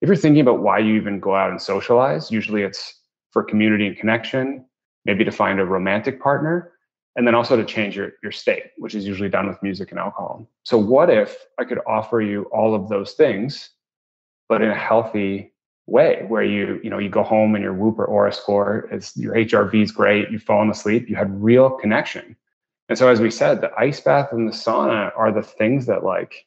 if you're thinking about why you even go out and socialize, usually it's for community and connection, maybe to find a romantic partner, and then also to change your your state, which is usually done with music and alcohol. So what if I could offer you all of those things, but in a healthy way where you you know you go home and your whoop or Oura score is your hrv is great you've fallen asleep you had real connection. And so as we said the ice bath and the sauna are the things that like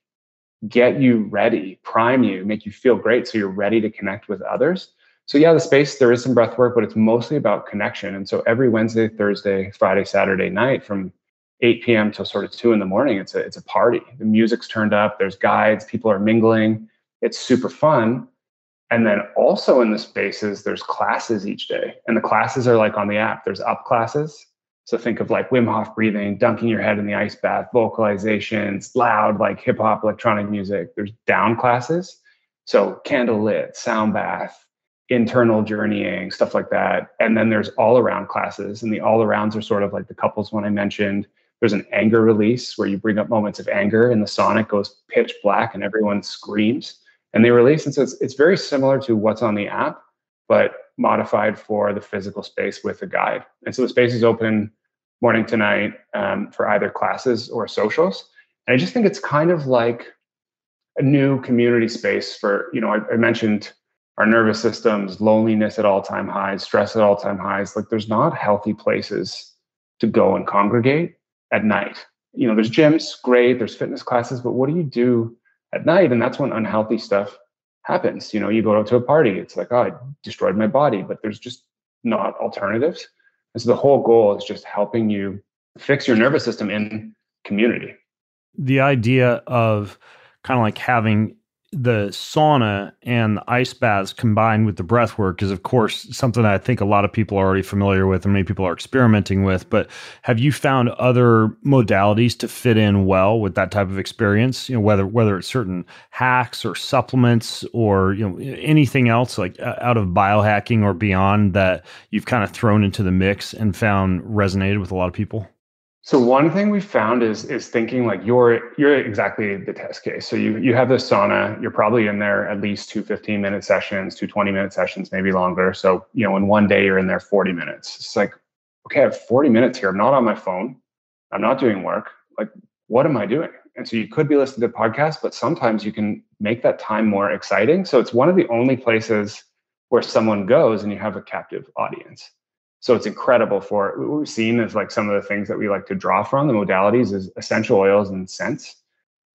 get you ready prime you make you feel great so you're ready to connect with others. So yeah the space there is some breath work but it's mostly about connection. And so every wednesday thursday friday saturday night from 8 p.m. till sort of 2 in the morning it's a it's a party. The music's turned up there's guides people are mingling. It's super fun and then also in the spaces, there's classes each day. And the classes are like on the app. There's up classes. So think of like Wim Hof breathing, dunking your head in the ice bath, vocalizations, loud like hip hop, electronic music. There's down classes. So candle lit, sound bath, internal journeying, stuff like that. And then there's all around classes. And the all arounds are sort of like the couples one I mentioned. There's an anger release where you bring up moments of anger and the sonic goes pitch black and everyone screams And they release, and so it's, it's very similar to what's on the app, but modified for the physical space with a guide. And so the space is open morning to night um, for either classes or socials. And I just think it's kind of like a new community space for, you know, I, I mentioned our nervous systems, loneliness at all time highs, stress at all time highs. Like there's not healthy places to go and congregate at night. You know, there's gyms, great, there's fitness classes, but what do you do at night? And that's when unhealthy stuff happens. You know, you go to a party, it's like, oh, I destroyed my body, but there's just not alternatives. And so the whole goal is just helping you fix your nervous system in community. The idea of kind of like having the sauna and the ice baths combined with the breath work is of course something I think a lot of people are already familiar with and many people are experimenting with. But have you found other modalities to fit in well with that type of experience? You know, whether whether it's certain hacks or supplements or you know anything else like out of biohacking or beyond that you've kind of thrown into the mix and found resonated with a lot of people? So one thing we found is is thinking like you're you're exactly the test case. So you you have the sauna, you're probably in there at least two 15 minute sessions, two 20 minute sessions, maybe longer. So, you know, in one day you're in there 40 minutes. It's like, okay, I have 40 minutes here. I'm not on my phone. I'm not doing work. Like, what am I doing? And so you could be listening to podcasts, but sometimes you can make that time more exciting. So it's one of the only places where someone goes and you have a captive audience. So it's incredible for what we've seen is like some of the things that we like to draw from the modalities is essential oils and scents.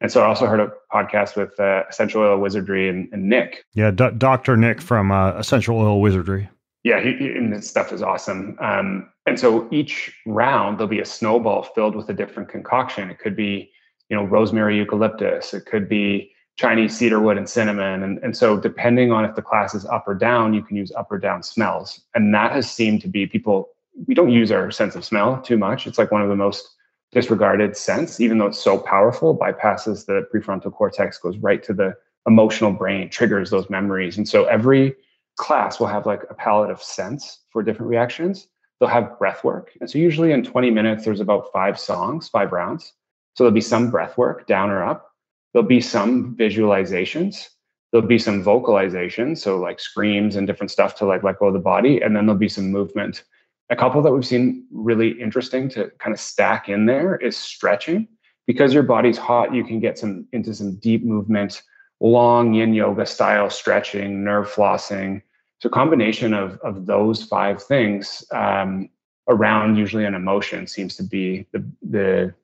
And so I also heard a podcast with uh, Essential Oil Wizardry and, and Nick. Yeah, D- Dr. Nick from uh, Essential Oil Wizardry. Yeah, he, he, and his stuff is awesome. Um, and so each round there'll be a snowball filled with a different concoction. It could be, you know, rosemary eucalyptus. It could be Chinese cedarwood and cinnamon. And, and so, depending on if the class is up or down, you can use up or down smells. And that has seemed to be people, we don't use our sense of smell too much. It's like one of the most disregarded scents, even though it's so powerful, bypasses the prefrontal cortex, goes right to the emotional brain, triggers those memories. And so, every class will have like a palette of scents for different reactions. They'll have breath work. And so, usually in 20 minutes, there's about five songs, five rounds. So, there'll be some breath work down or up There'll be some visualizations. There'll be some vocalizations, so like screams and different stuff to like let go of the body, and then there'll be some movement. A couple that we've seen really interesting to kind of stack in there is stretching. Because your body's hot, you can get some into some deep movement, long yin yoga style stretching, nerve flossing. So combination of of those five things um, around usually an emotion seems to be the the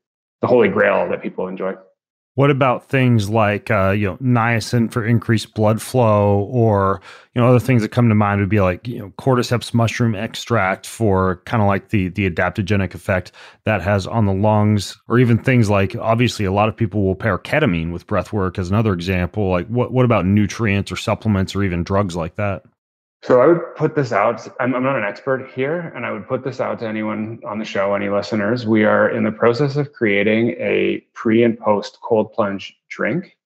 the holy grail that people enjoy. What about things like uh, you know niacin for increased blood flow, or you know other things that come to mind would be like you know cordyceps mushroom extract for kind of like the the adaptogenic effect that has on the lungs, or even things like obviously a lot of people will pair ketamine with breath work as another example. Like what what about nutrients or supplements or even drugs like that? So I would put this out. I'm, I'm, not an expert here, and I would put this out to anyone on the show, any listeners. We are in the process of creating a pre and post cold plunge drink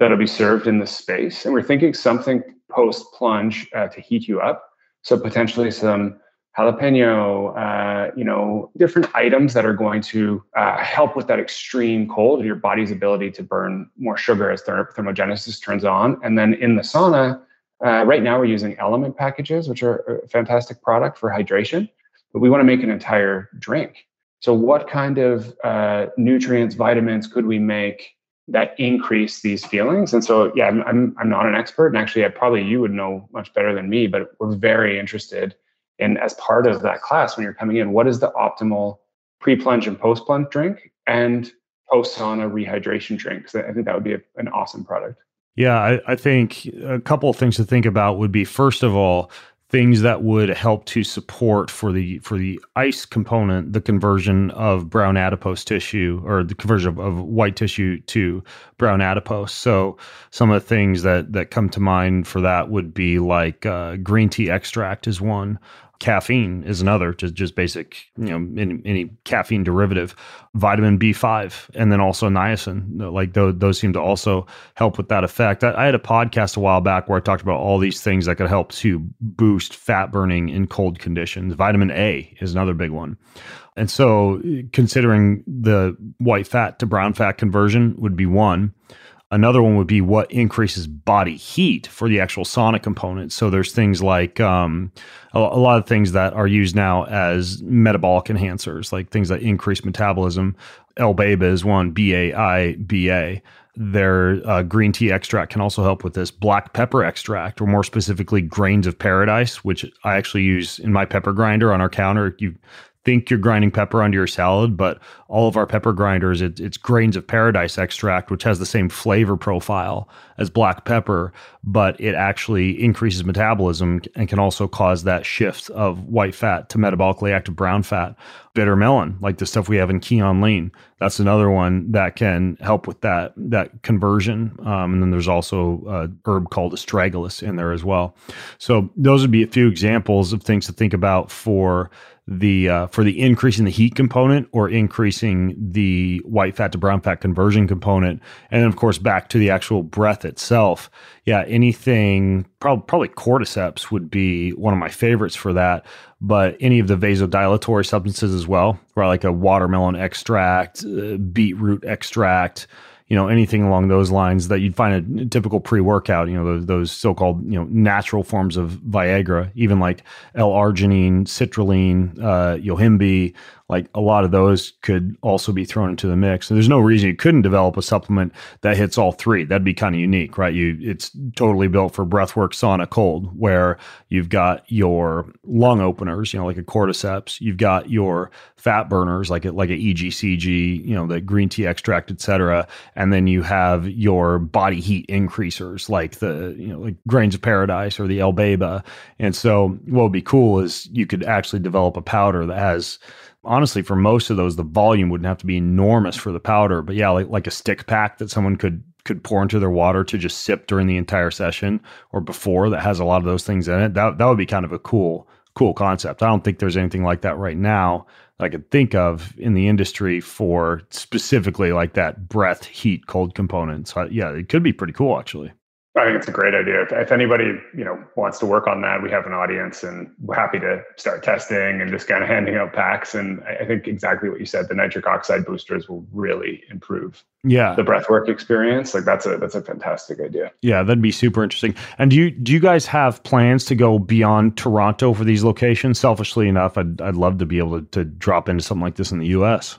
that'll be served in the space, and we're thinking something post plunge uh, to heat you up. So potentially some jalapeno, uh, you know, different items that are going to uh, help with that extreme cold, your body's ability to burn more sugar as thermogenesis turns on, and then in the sauna uh, right now, we're using element packages, which are a fantastic product for hydration, but we want to make an entire drink. So, what kind of uh, nutrients, vitamins could we make that increase these feelings? And so, yeah, I'm, I'm, I'm not an expert, and actually, I probably you would know much better than me, but we're very interested in as part of that class when you're coming in, what is the optimal pre-plunge and post-plunge drink and post-sauna rehydration drink? Because I think that would be a, an awesome product. Yeah, I, I think a couple of things to think about would be first of all, things that would help to support for the for the ice component the conversion of brown adipose tissue or the conversion of, of, white tissue to brown adipose. So some of the things that that come to mind for that would be like uh, green tea extract is one caffeine is another just just basic you know any, any caffeine derivative. Vitamin b5 and then also niacin like those, those seem to also help with that effect. I, I, had a podcast a while back where i talked about all these things that could help to boost fat burning in cold conditions. Vitamin a is another big one. And so considering the white fat to brown fat conversion would be one Another one would be what increases body heat for the actual sauna component. So there's things like um, a, a, lot of things that are used now as metabolic enhancers, like things that increase metabolism. L-BAIBA is one, B-A-I-B-A. Their uh, green tea extract can also help with this. Black pepper extract, or more specifically, grains of paradise, which I actually use in my pepper grinder on our counter. You think you're grinding pepper onto your salad, but all of our pepper grinders, it, it's grains of paradise extract, which has the same flavor profile as black pepper, but it actually increases metabolism and can also cause that shift of white fat to metabolically active brown fat. Bitter melon, like the stuff we have in Kion Lean, that's another one that can help with that that conversion. Um, and then there's also a herb called astragalus in there as well. So those would be a few examples of things to think about for the uh, for the increasing the heat component or increasing the white fat to brown fat conversion component, and then of course back to the actual breath itself. Yeah, anything probably probably cordyceps would be one of my favorites for that, but any of the vasodilatory substances as well, right? Like a watermelon extract, uh, beetroot extract you know anything along those lines that you'd find a typical pre-workout you know those, those so-called you know natural forms of viagra even like l-arginine citrulline uh, yohimbe like a lot of those could also be thrown into the mix. And there's no reason you couldn't develop a supplement that hits all three. That'd be kind of unique, right? You it's totally built for breathwork, sauna, cold, where you've got your lung openers, you know, like a cordyceps, you've got your fat burners, like a, like a EGCG, you know, the green tea extract, etc. And then you have your body heat increasers, like the you know like grains of paradise or the L-BAIBA. And so what would be cool is you could actually develop a powder that has honestly, for most of those, the volume wouldn't have to be enormous for the powder. But yeah, like like a stick pack that someone could could pour into their water to just sip during the entire session or before that has a lot of those things in it. That that would be kind of a cool cool concept. I don't think there's anything like that right now that I could think of in the industry for specifically like that breath, heat, cold component. So yeah, it could be pretty cool actually. I think it's a great idea. If, if, anybody you know wants to work on that, we have an audience, and we're happy to start testing and just kind of handing out packs. And I, I think exactly what you said, the nitric oxide boosters will really improve yeah the breathwork experience. Like that's a that's a fantastic idea. Yeah, that'd be super interesting. And do you do you guys have plans to go beyond Toronto for these locations? Selfishly enough, I'd I'd love to be able to, to drop into something like this in the U.S.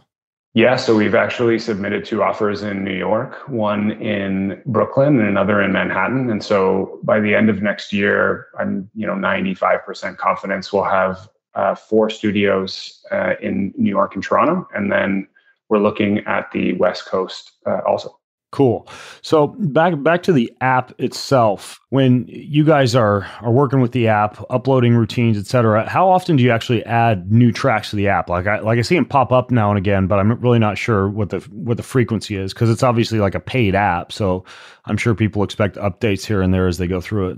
Yeah, so we've actually submitted two offers in New York, one in Brooklyn and another in Manhattan. And so by the end of next year, I'm you know 95% confidence we'll have uh, four studios uh, in New York and Toronto, and then we're looking at the West Coast uh, also. Cool. So back back to the app itself. When you guys are are working with the app, uploading routines, etc., how often do you actually add new tracks to the app? Like I like I see them pop up now and again, but I'm really not sure what the what the frequency is because it's obviously like a paid app. So I'm sure people expect updates here and there as they go through it.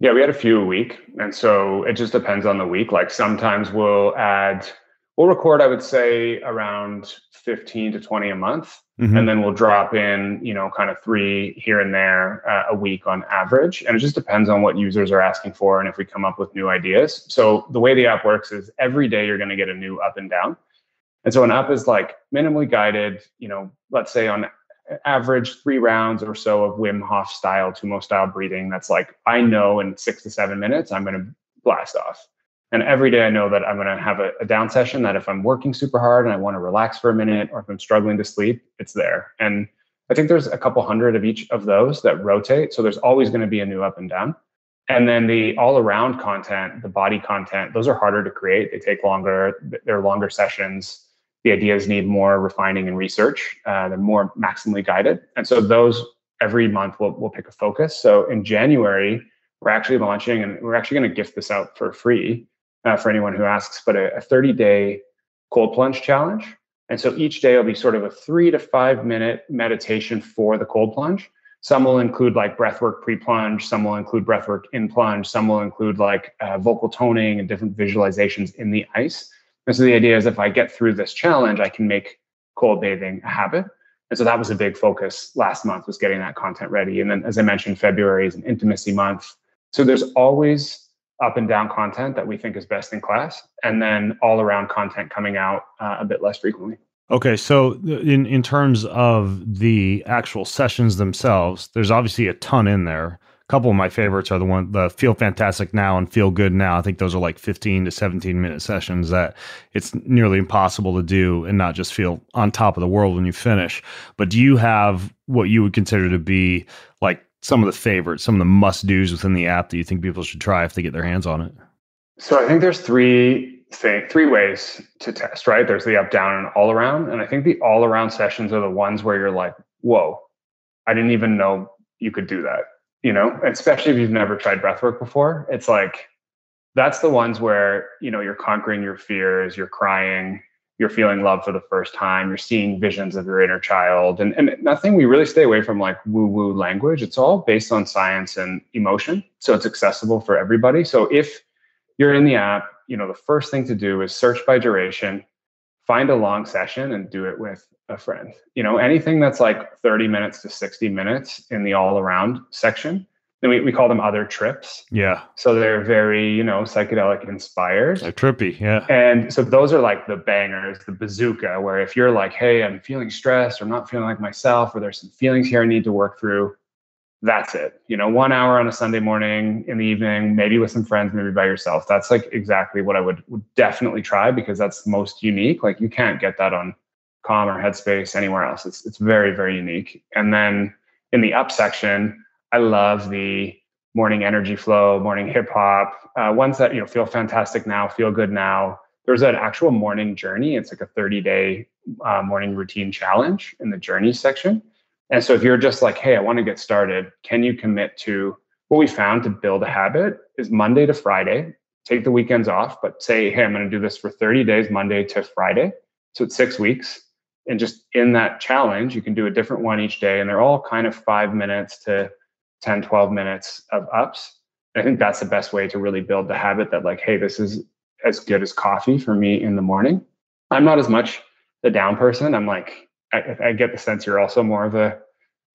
Yeah, we had a few a week, and so it just depends on the week. Like sometimes we'll add, we'll record, I would say, around 15 to 20 a month Mm-hmm. And then we'll drop in, you know, kind of three here and there uh, a week on average. And it just depends on what users are asking for and if we come up with new ideas. So the way the app works is every day you're going to get a new up and down. And so an up is like minimally guided, you know, let's say on average three rounds or so of Wim Hof style, Tummo style breathing. That's like, I know in six to seven minutes, I'm going to blast off. And every day I know that I'm going to have a, a, down session that if I'm working super hard and I want to relax for a minute or if I'm struggling to sleep, it's there. And I think there's a couple hundred of each of those that rotate. So there's always going to be a new up and down. And then the all around content, the body content, those are harder to create. They take longer, they're longer sessions. The ideas need more refining and research. Uh, they're more maximally guided. And so those every month we'll, we'll pick a focus. So in January, we're actually launching and we're actually going to gift this out for free uh, for anyone who asks, but a, a 30 day cold plunge challenge. And so each day will be sort of a three to five minute meditation for the cold plunge. Some will include like breathwork pre plunge, some will include breathwork in plunge, some will include like uh, vocal toning and different visualizations in the ice. And so the idea is if I get through this challenge, I can make cold bathing a habit. And so that was a big focus last month was getting that content ready. And then as I mentioned, February is an intimacy month. So there's always up and down content that we think is best in class, and then all around content coming out uh, a bit less frequently. Okay, so in in terms of the actual sessions themselves, there's obviously a ton in there. A couple of my favorites are the one the Feel Fantastic Now and Feel Good Now. I think those are like 15 to 17 minute sessions that it's nearly impossible to do and not just feel on top of the world when you finish. But do you have what you would consider to be like some of the favorites, some of the must dos within the app that you think people should try if they get their hands on it? So I think there's three thing, three ways to test, right? There's the up, down, and all around. And I think the all around sessions are the ones where you're like, whoa, I didn't even know you could do that. You know, especially if you've never tried breathwork before. It's like that's the ones where, you know, you're conquering your fears, you're crying, you're feeling love for the first time, you're seeing visions of your inner child. And and nothing we really stay away from like woo-woo language. It's all based on science and emotion. So it's accessible for everybody. So if you're in the app, you know, the first thing to do is search by duration, find a long session and do it with a friend. You know, anything that's like 30 minutes to 60 minutes in the all around section. We, we call them other trips. Yeah. So they're very, you know, psychedelic inspired. Like trippy, yeah. And so those are like the bangers, the bazooka, where if you're like, hey, I'm feeling stressed or I'm not feeling like myself, or there's some feelings here I need to work through, that's it. You know, one hour on a Sunday morning in the evening, maybe with some friends, maybe by yourself. That's like exactly what I would, would definitely try because that's most unique. Like you can't get that on Calm or Headspace anywhere else. It's it's very very unique. And then in the up section, I love the morning energy flow, morning hip hop, uh, ones that you know feel fantastic now, feel good now. There's an actual morning journey. It's like a 30 day uh, morning routine challenge in the journey section and so if you're just like, hey, I want to get started, can you commit to what we found to build a habit is Monday to Friday, take the weekends off, but say, hey, I'm going to do this for 30 days, Monday to Friday. So it's six weeks. And just in that challenge, you can do a different one each day. And they're all kind of five minutes to 10, 12 minutes of ups. I think that's the best way to really build the habit that, like, hey, this is as good as coffee for me in the morning. I'm not as much the down person. I'm like, I, I, get the sense you're also more of a,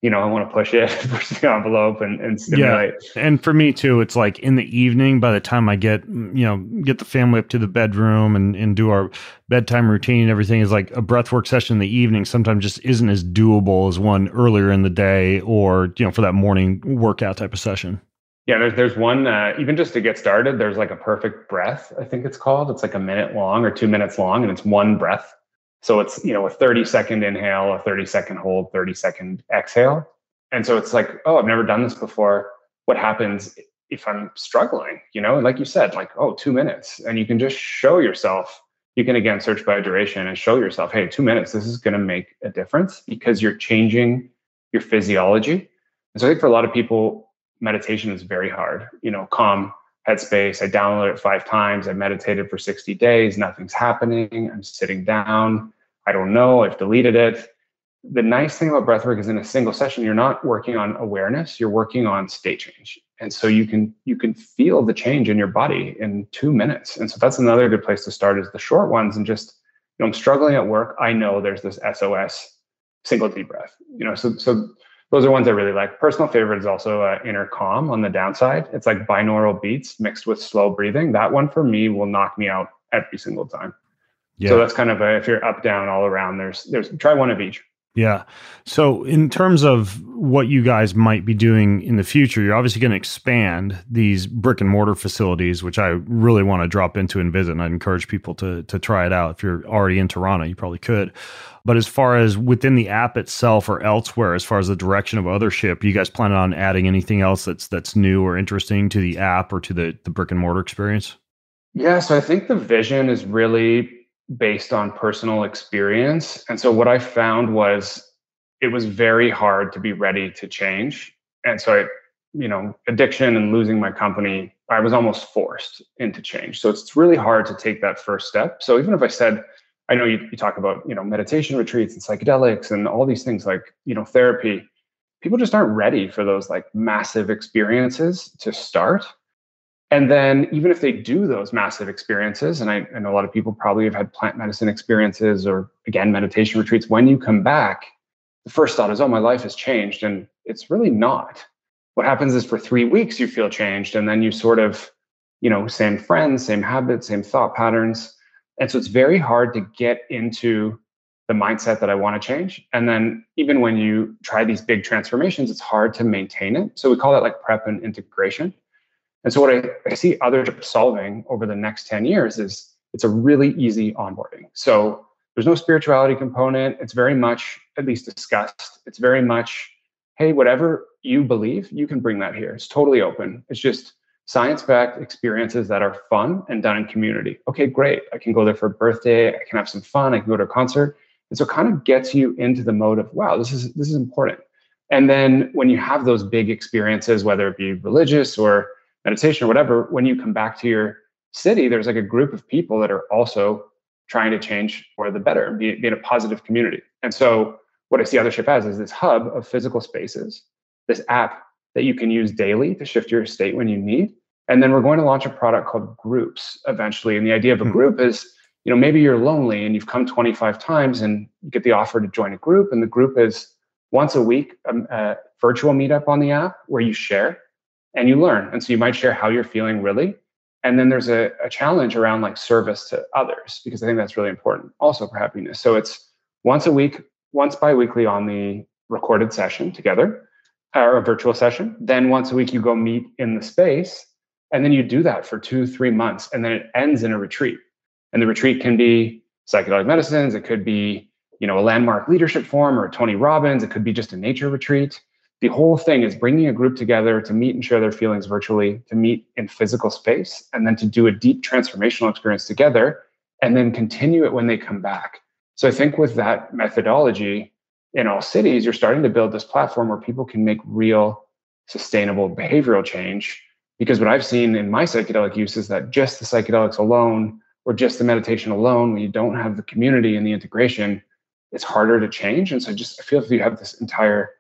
you know, I want to push it, push the envelope and, and stimulate. Yeah. And for me too, it's like in the evening, by the time I get, you know, get the family up to the bedroom and, and do our bedtime routine and everything is like a breathwork session in the evening sometimes just isn't as doable as one earlier in the day or, you know, for that morning workout type of session. Yeah, there's there's one uh, even just to get started. There's like a perfect breath. I think it's called. It's like a minute long or two minutes long, and it's one breath so it's, you know, a 30 second inhale, a 30 second hold, 30 second exhale. And so it's like, oh, I've never done this before. What happens if I'm struggling? You know, like you said, like, oh, two minutes. And you can just show yourself. You can again search by duration and show yourself, hey, two minutes, this is going to make a difference because you're changing your physiology. And so I think for a lot of people, meditation is very hard. You know, calm headspace. I downloaded it five times. I meditated for 60 days. Nothing's happening. I'm sitting down. I don't know. I've deleted it. The nice thing about breathwork is in a single session, you're not working on awareness, you're working on state change. And so you can you can feel the change in your body in two minutes. And so that's another good place to start is the short ones and just, you know, I'm struggling at work. I know there's this SOS single deep breath. You know, so so those are ones I really like. Personal favorite is also uh, inner calm on the downside. It's like binaural beats mixed with slow breathing. That one for me will knock me out every single time. Yeah. So that's kind of a, if you're up, down, all around, there's, there's try one of each. Yeah. So, in terms of what you guys might be doing in the future, you're obviously going to expand these brick and mortar facilities, which I really want to drop into and visit. And I'd encourage people to to try it out. If you're already in Toronto, you probably could. But as far as within the app itself or elsewhere, as far as the direction of othership, you guys planning on adding anything else that's that's new or interesting to the app or to the the brick and mortar experience? Yeah. So I think the vision is really based on personal experience. And so what I found was it was very hard to be ready to change. And so I, you know, addiction and losing my company, I was almost forced into change. So it's really hard to take that first step. So even if I said, I know you, you talk about, you know, meditation retreats and psychedelics and all these things like, you know, therapy, people just aren't ready for those like massive experiences to start. And then, even if they do those massive experiences, and I, I, know a lot of people probably have had plant medicine experiences or again, meditation retreats, when you come back, the first thought is, oh, my life has changed. And it's really not. What happens is for three weeks, you feel changed. And then you sort of, you know, same friends, same habits, same thought patterns. And so it's very hard to get into the mindset that I want to change. And then even when you try these big transformations, it's hard to maintain it. So we call that like prep and integration. And so what I, I see others solving over the next 10 years is it's a really easy onboarding. So there's no spirituality component. It's very much, at least discussed. It's very much, hey, whatever you believe, you can bring that here. It's totally open. It's just science backed experiences that are fun and done in community. Okay, great. I can go there for a birthday. I can have some fun. I can go to a concert. And so it kind of gets you into the mode of, wow, this is this is important. And then when you have those big experiences, whether it be religious or meditation or whatever, when you come back to your city, there's like a group of people that are also trying to change for the better and be, be in a positive community. And so what I see Othership as is this hub of physical spaces, this app that you can use daily to shift your state when you need. And then we're going to launch a product called groups eventually. And the idea of a hmm. group is you know maybe you're lonely and you've come 25 times and you get the offer to join a group and the group is once a week a, um, a virtual meetup on the app where you share and you learn. And so you might share how you're feeling really. And then there's a, a challenge around like service to others because i think that's really important also for happiness. So it's once a week once bi-weekly on the recorded session together or a virtual session. Then once a week you go meet in the space and then you do that for two three months and then it ends in a retreat. And the retreat can be psychedelic medicines, it could be, you know, a landmark leadership forum or Tony Robbins, it could be just a nature retreat. The whole thing is bringing a group together to meet and share their feelings virtually, to meet in physical space, and then to do a deep transformational experience together, and then continue it when they come back. So I think with that methodology in all cities, you're starting to build this platform where people can make real sustainable behavioral change. Because what I've seen in my psychedelic use is that just the psychedelics alone or just the meditation alone, when you don't have the community and the integration, it's harder to change. And so just I feel if you have this entire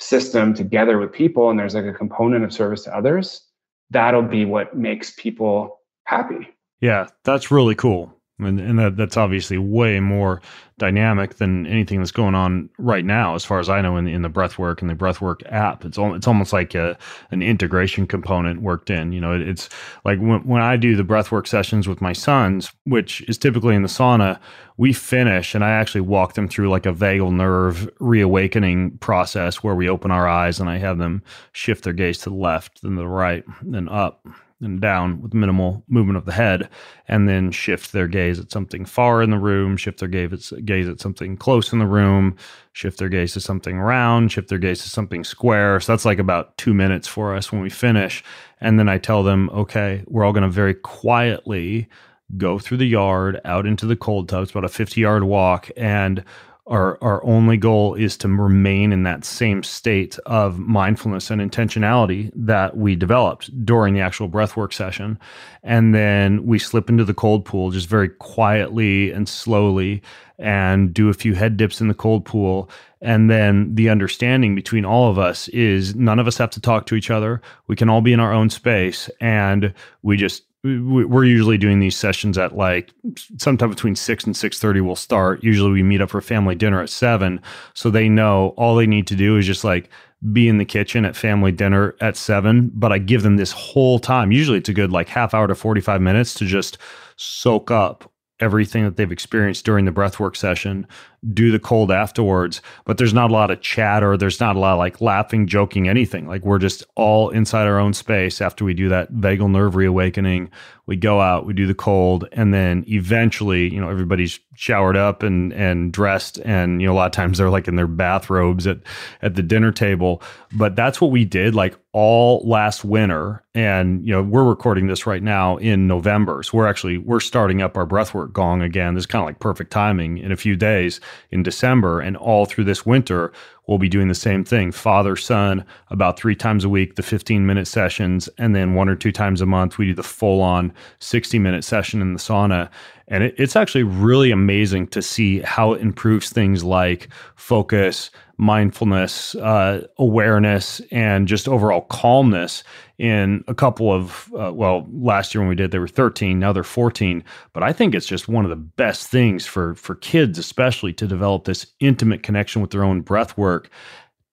system together with people and there's like a component of service to others, that'll be what makes people happy. Yeah, that's really cool and, and that, that's obviously way more dynamic than anything that's going on right now, as far as I know, in the, in the breathwork and the breathwork app. It's all, it's almost like a, an integration component worked in. You know, it, it's like when, when I do the breathwork sessions with my sons, which is typically in the sauna, we finish and I actually walk them through like a vagal nerve reawakening process where we open our eyes and I have them shift their gaze to the left, then the right, then up, and down with minimal movement of the head, and then shift their gaze at something far in the room, shift their gaze at, something close in the room, shift their gaze to something round, shift their gaze to something square. So that's like about two minutes for us when we finish. And then I tell them, okay, we're all going to very quietly go through the yard out into the cold tub. It's about a 50 yard walk. And our our only goal is to remain in that same state of mindfulness and intentionality that we developed during the actual breathwork session. And then we slip into the cold pool just very quietly and slowly and do a few head dips in the cold pool. And then the understanding between all of us is none of us have to talk to each other. We can all be in our own space and we just we're usually doing these sessions at like sometime between 6 and 6.30 we'll start. Usually we meet up for family dinner at 7 so they know all they need to do is just like be in the kitchen at family dinner at 7 but i give them this whole time. Usually it's a good like half hour to 45 minutes to just soak up everything that they've experienced during the breathwork session, do the cold afterwards. But there's not a lot of chatter. There's not a lot of like laughing, joking, anything. Like we're just all inside our own space after we do that vagal nerve reawakening. We go out, we do the cold, and then eventually, you know, everybody's showered up and and dressed, and you know, a lot of times they're like in their bathrobes at at the dinner table. But that's what we did like all last winter, and you know, we're recording this right now in November, so we're actually we're starting up our breathwork gong again. This is kind of like perfect timing in a few days in December, and all through this winter, we'll be doing the same thing. Father son about three times a week the 15 minute sessions. And then one or two times a month we do the full on 60 minute session in the sauna. And it, it's actually really amazing to see how it improves things like focus mindfulness uh, awareness and just overall calmness in a couple of uh, well last year when we did they were 13 now they're 14 but i think it's just one of the best things for for kids especially to develop this intimate connection with their own breath work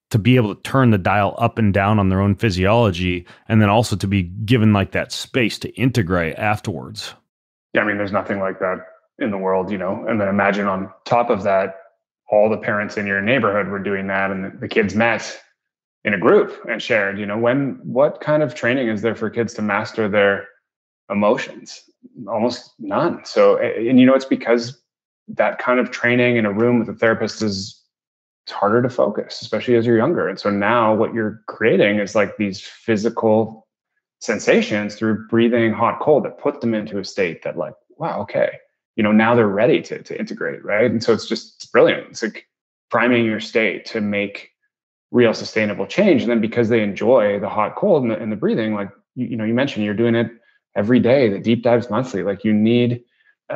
to be able to turn the dial up and down on their own physiology and then also to be given like that space to integrate afterwards. Yeah i mean there's nothing like that in the world you know and then imagine on top of that all the parents in your neighborhood were doing that and the, kids met in a group and shared you know when what kind of training is there for kids to master their emotions? Almost none. So and you know it's because that kind of training in a room with a therapist is it's harder to focus especially as you're younger. And so now what you're creating is like these physical sensations through breathing hot cold that put them into a state that like wow okay you know now they're ready to, to integrate right? And so it's just it's brilliant. It's like priming your state to make real sustainable change. And then because they enjoy the hot cold and the, and the breathing like you, you know you mentioned you're doing it every day the deep dives monthly. Like you need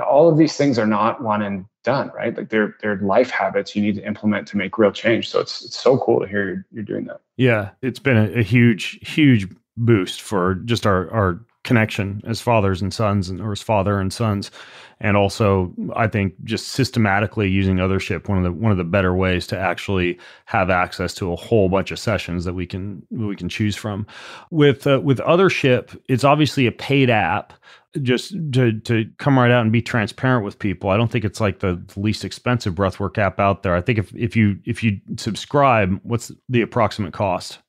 all of these things are not one and done right? Like they're they're life habits you need to implement to make real change. So it's it's so cool to hear you're, you're doing that. Yeah it's been a, a huge huge boost for just our our connection as fathers and sons and or as father and sons. And also i think just systematically using othership one of the one of the better ways to actually have access to a whole bunch of sessions that we can we can choose from. With uh, with othership it's obviously a paid app. Just to to come right out and be transparent with people i don't think it's like the least expensive breathwork app out there. I think if if you if you subscribe what's the approximate cost?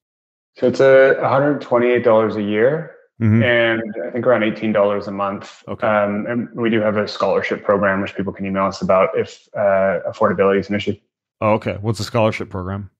So it's a $128 a year Mm-hmm. and I think around eighteen dollars a month. Okay. Um, and we do have a scholarship program which people can email us about if uh, affordability is an issue. Oh, okay. What's the scholarship program?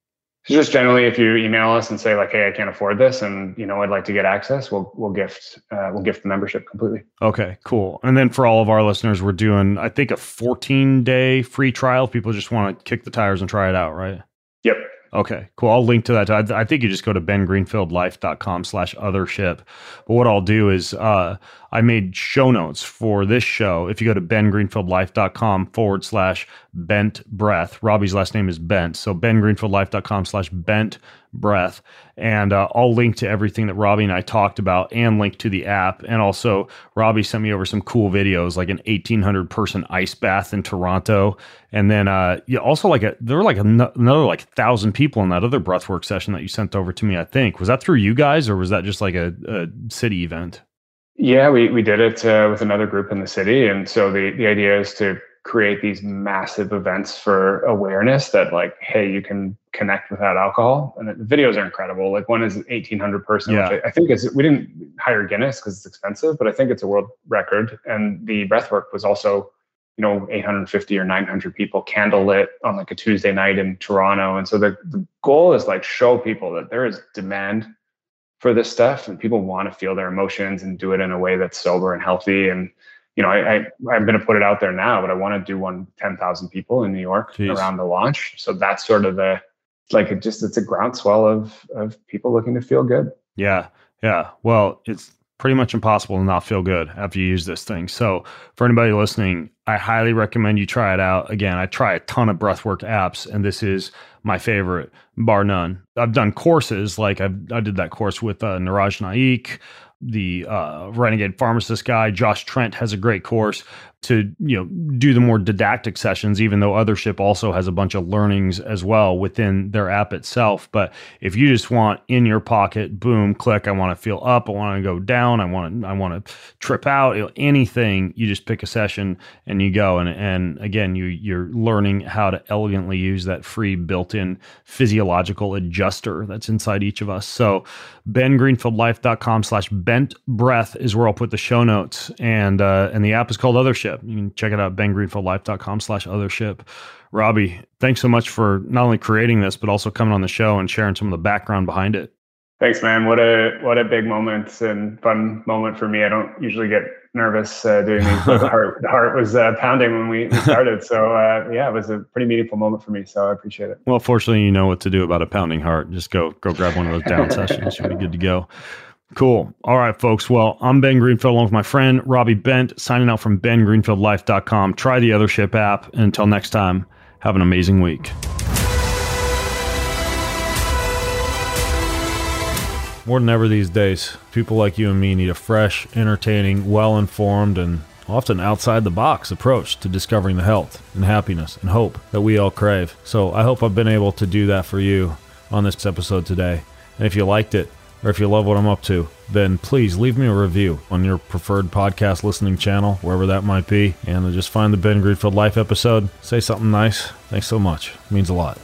So just generally, if you email us and say like, "Hey, I can't afford this," and you know, I'd like to get access, we'll we'll gift uh, we'll gift the membership completely. Okay, cool. And then for all of our listeners, we're doing I think a 14 day free trial. If People just want to kick the tires and try it out, right? Yep. Okay, cool. I'll link to that. I, I think you just go to bengreenfieldlife.com slash othership. But what I'll do is uh, I made show notes for this show. If you go to bengreenfieldlife.com forward slash bent breath, Robbie's last name is Bent. So bengreenfieldlife.com slash bent breath. And uh, I'll link to everything that Robbie and I talked about and link to the app. And also, Robbie sent me over some cool videos, like an 1,800 person ice bath in Toronto. And then uh, yeah, also like a, there were like another like thousand people in that other breathwork session that you sent over to me, I think. Was that through you guys or was that just like a, a city event? Yeah, we, we did it uh, with another group in the city. And so the, the idea is to create these massive events for awareness that like, hey, you can connect without alcohol. And the videos are incredible. Like one is 1800 person, yeah. which I, I think is, we didn't hire Guinness because it's expensive, but I think it's a world record. And the breathwork was also, you know, 850 or 900 people candlelit on like a Tuesday night in Toronto. And so the, the goal is like show people that there is demand for this stuff and people want to feel their emotions and do it in a way that's sober and healthy and you know i, I am going to put it out there now but i want to do one 10,000 people in new york Jeez. around the launch so that's sort of the like it just it's a groundswell of of people looking to feel good yeah yeah well it's pretty much impossible to not feel good after you use this thing. So, for anybody listening, I highly recommend you try it out. Again, I try a ton of breathwork apps, and this is my favorite, bar none. I've done courses like i I did that course with uh, Niraj Naik, the uh, Renegade Pharmacist guy. Josh Trent has a great course to you know do the more didactic sessions even though othership also has a bunch of learnings as well within their app itself. But if you just want in your pocket boom click i want to feel up i want to go down i want to i want to trip out anything you just pick a session and you go. And and again you you're learning how to elegantly use that free built-in physiological adjuster that's inside each of us. So bengreenfieldlife.com slash bent breath is where i'll put the show notes. And uh and the app is called othership othership. You can check it out, bengreenfieldlife.com slash othership. Robbie, thanks so much for not only creating this, but also coming on the show and sharing some of the background behind it. Thanks, man. What a what a big moment and fun moment for me. I don't usually get nervous uh, doing these. the heart, the heart was uh, pounding when we started. So uh, yeah, it was a pretty meaningful moment for me. So I appreciate it. Well, fortunately, you know what to do about a pounding heart. Just go go grab one of those down sessions. You'll be good to go. Cool. All right, folks. Well, I'm Ben Greenfield along with my friend Robbie Bent, signing out from bengreenfieldlife.com. Try the Othership app. And until next time, have an amazing week. More than ever these days, people like you and me need a fresh, entertaining, well informed, and often outside the box approach to discovering the health and happiness and hope that we all crave. So I hope I've been able to do that for you on this episode today. And if you liked it, or if you love what I'm up to, then please leave me a review on your preferred podcast listening channel, wherever that might be, and just find the Ben Greenfield Life episode. Say something nice. Thanks so much. It means a lot.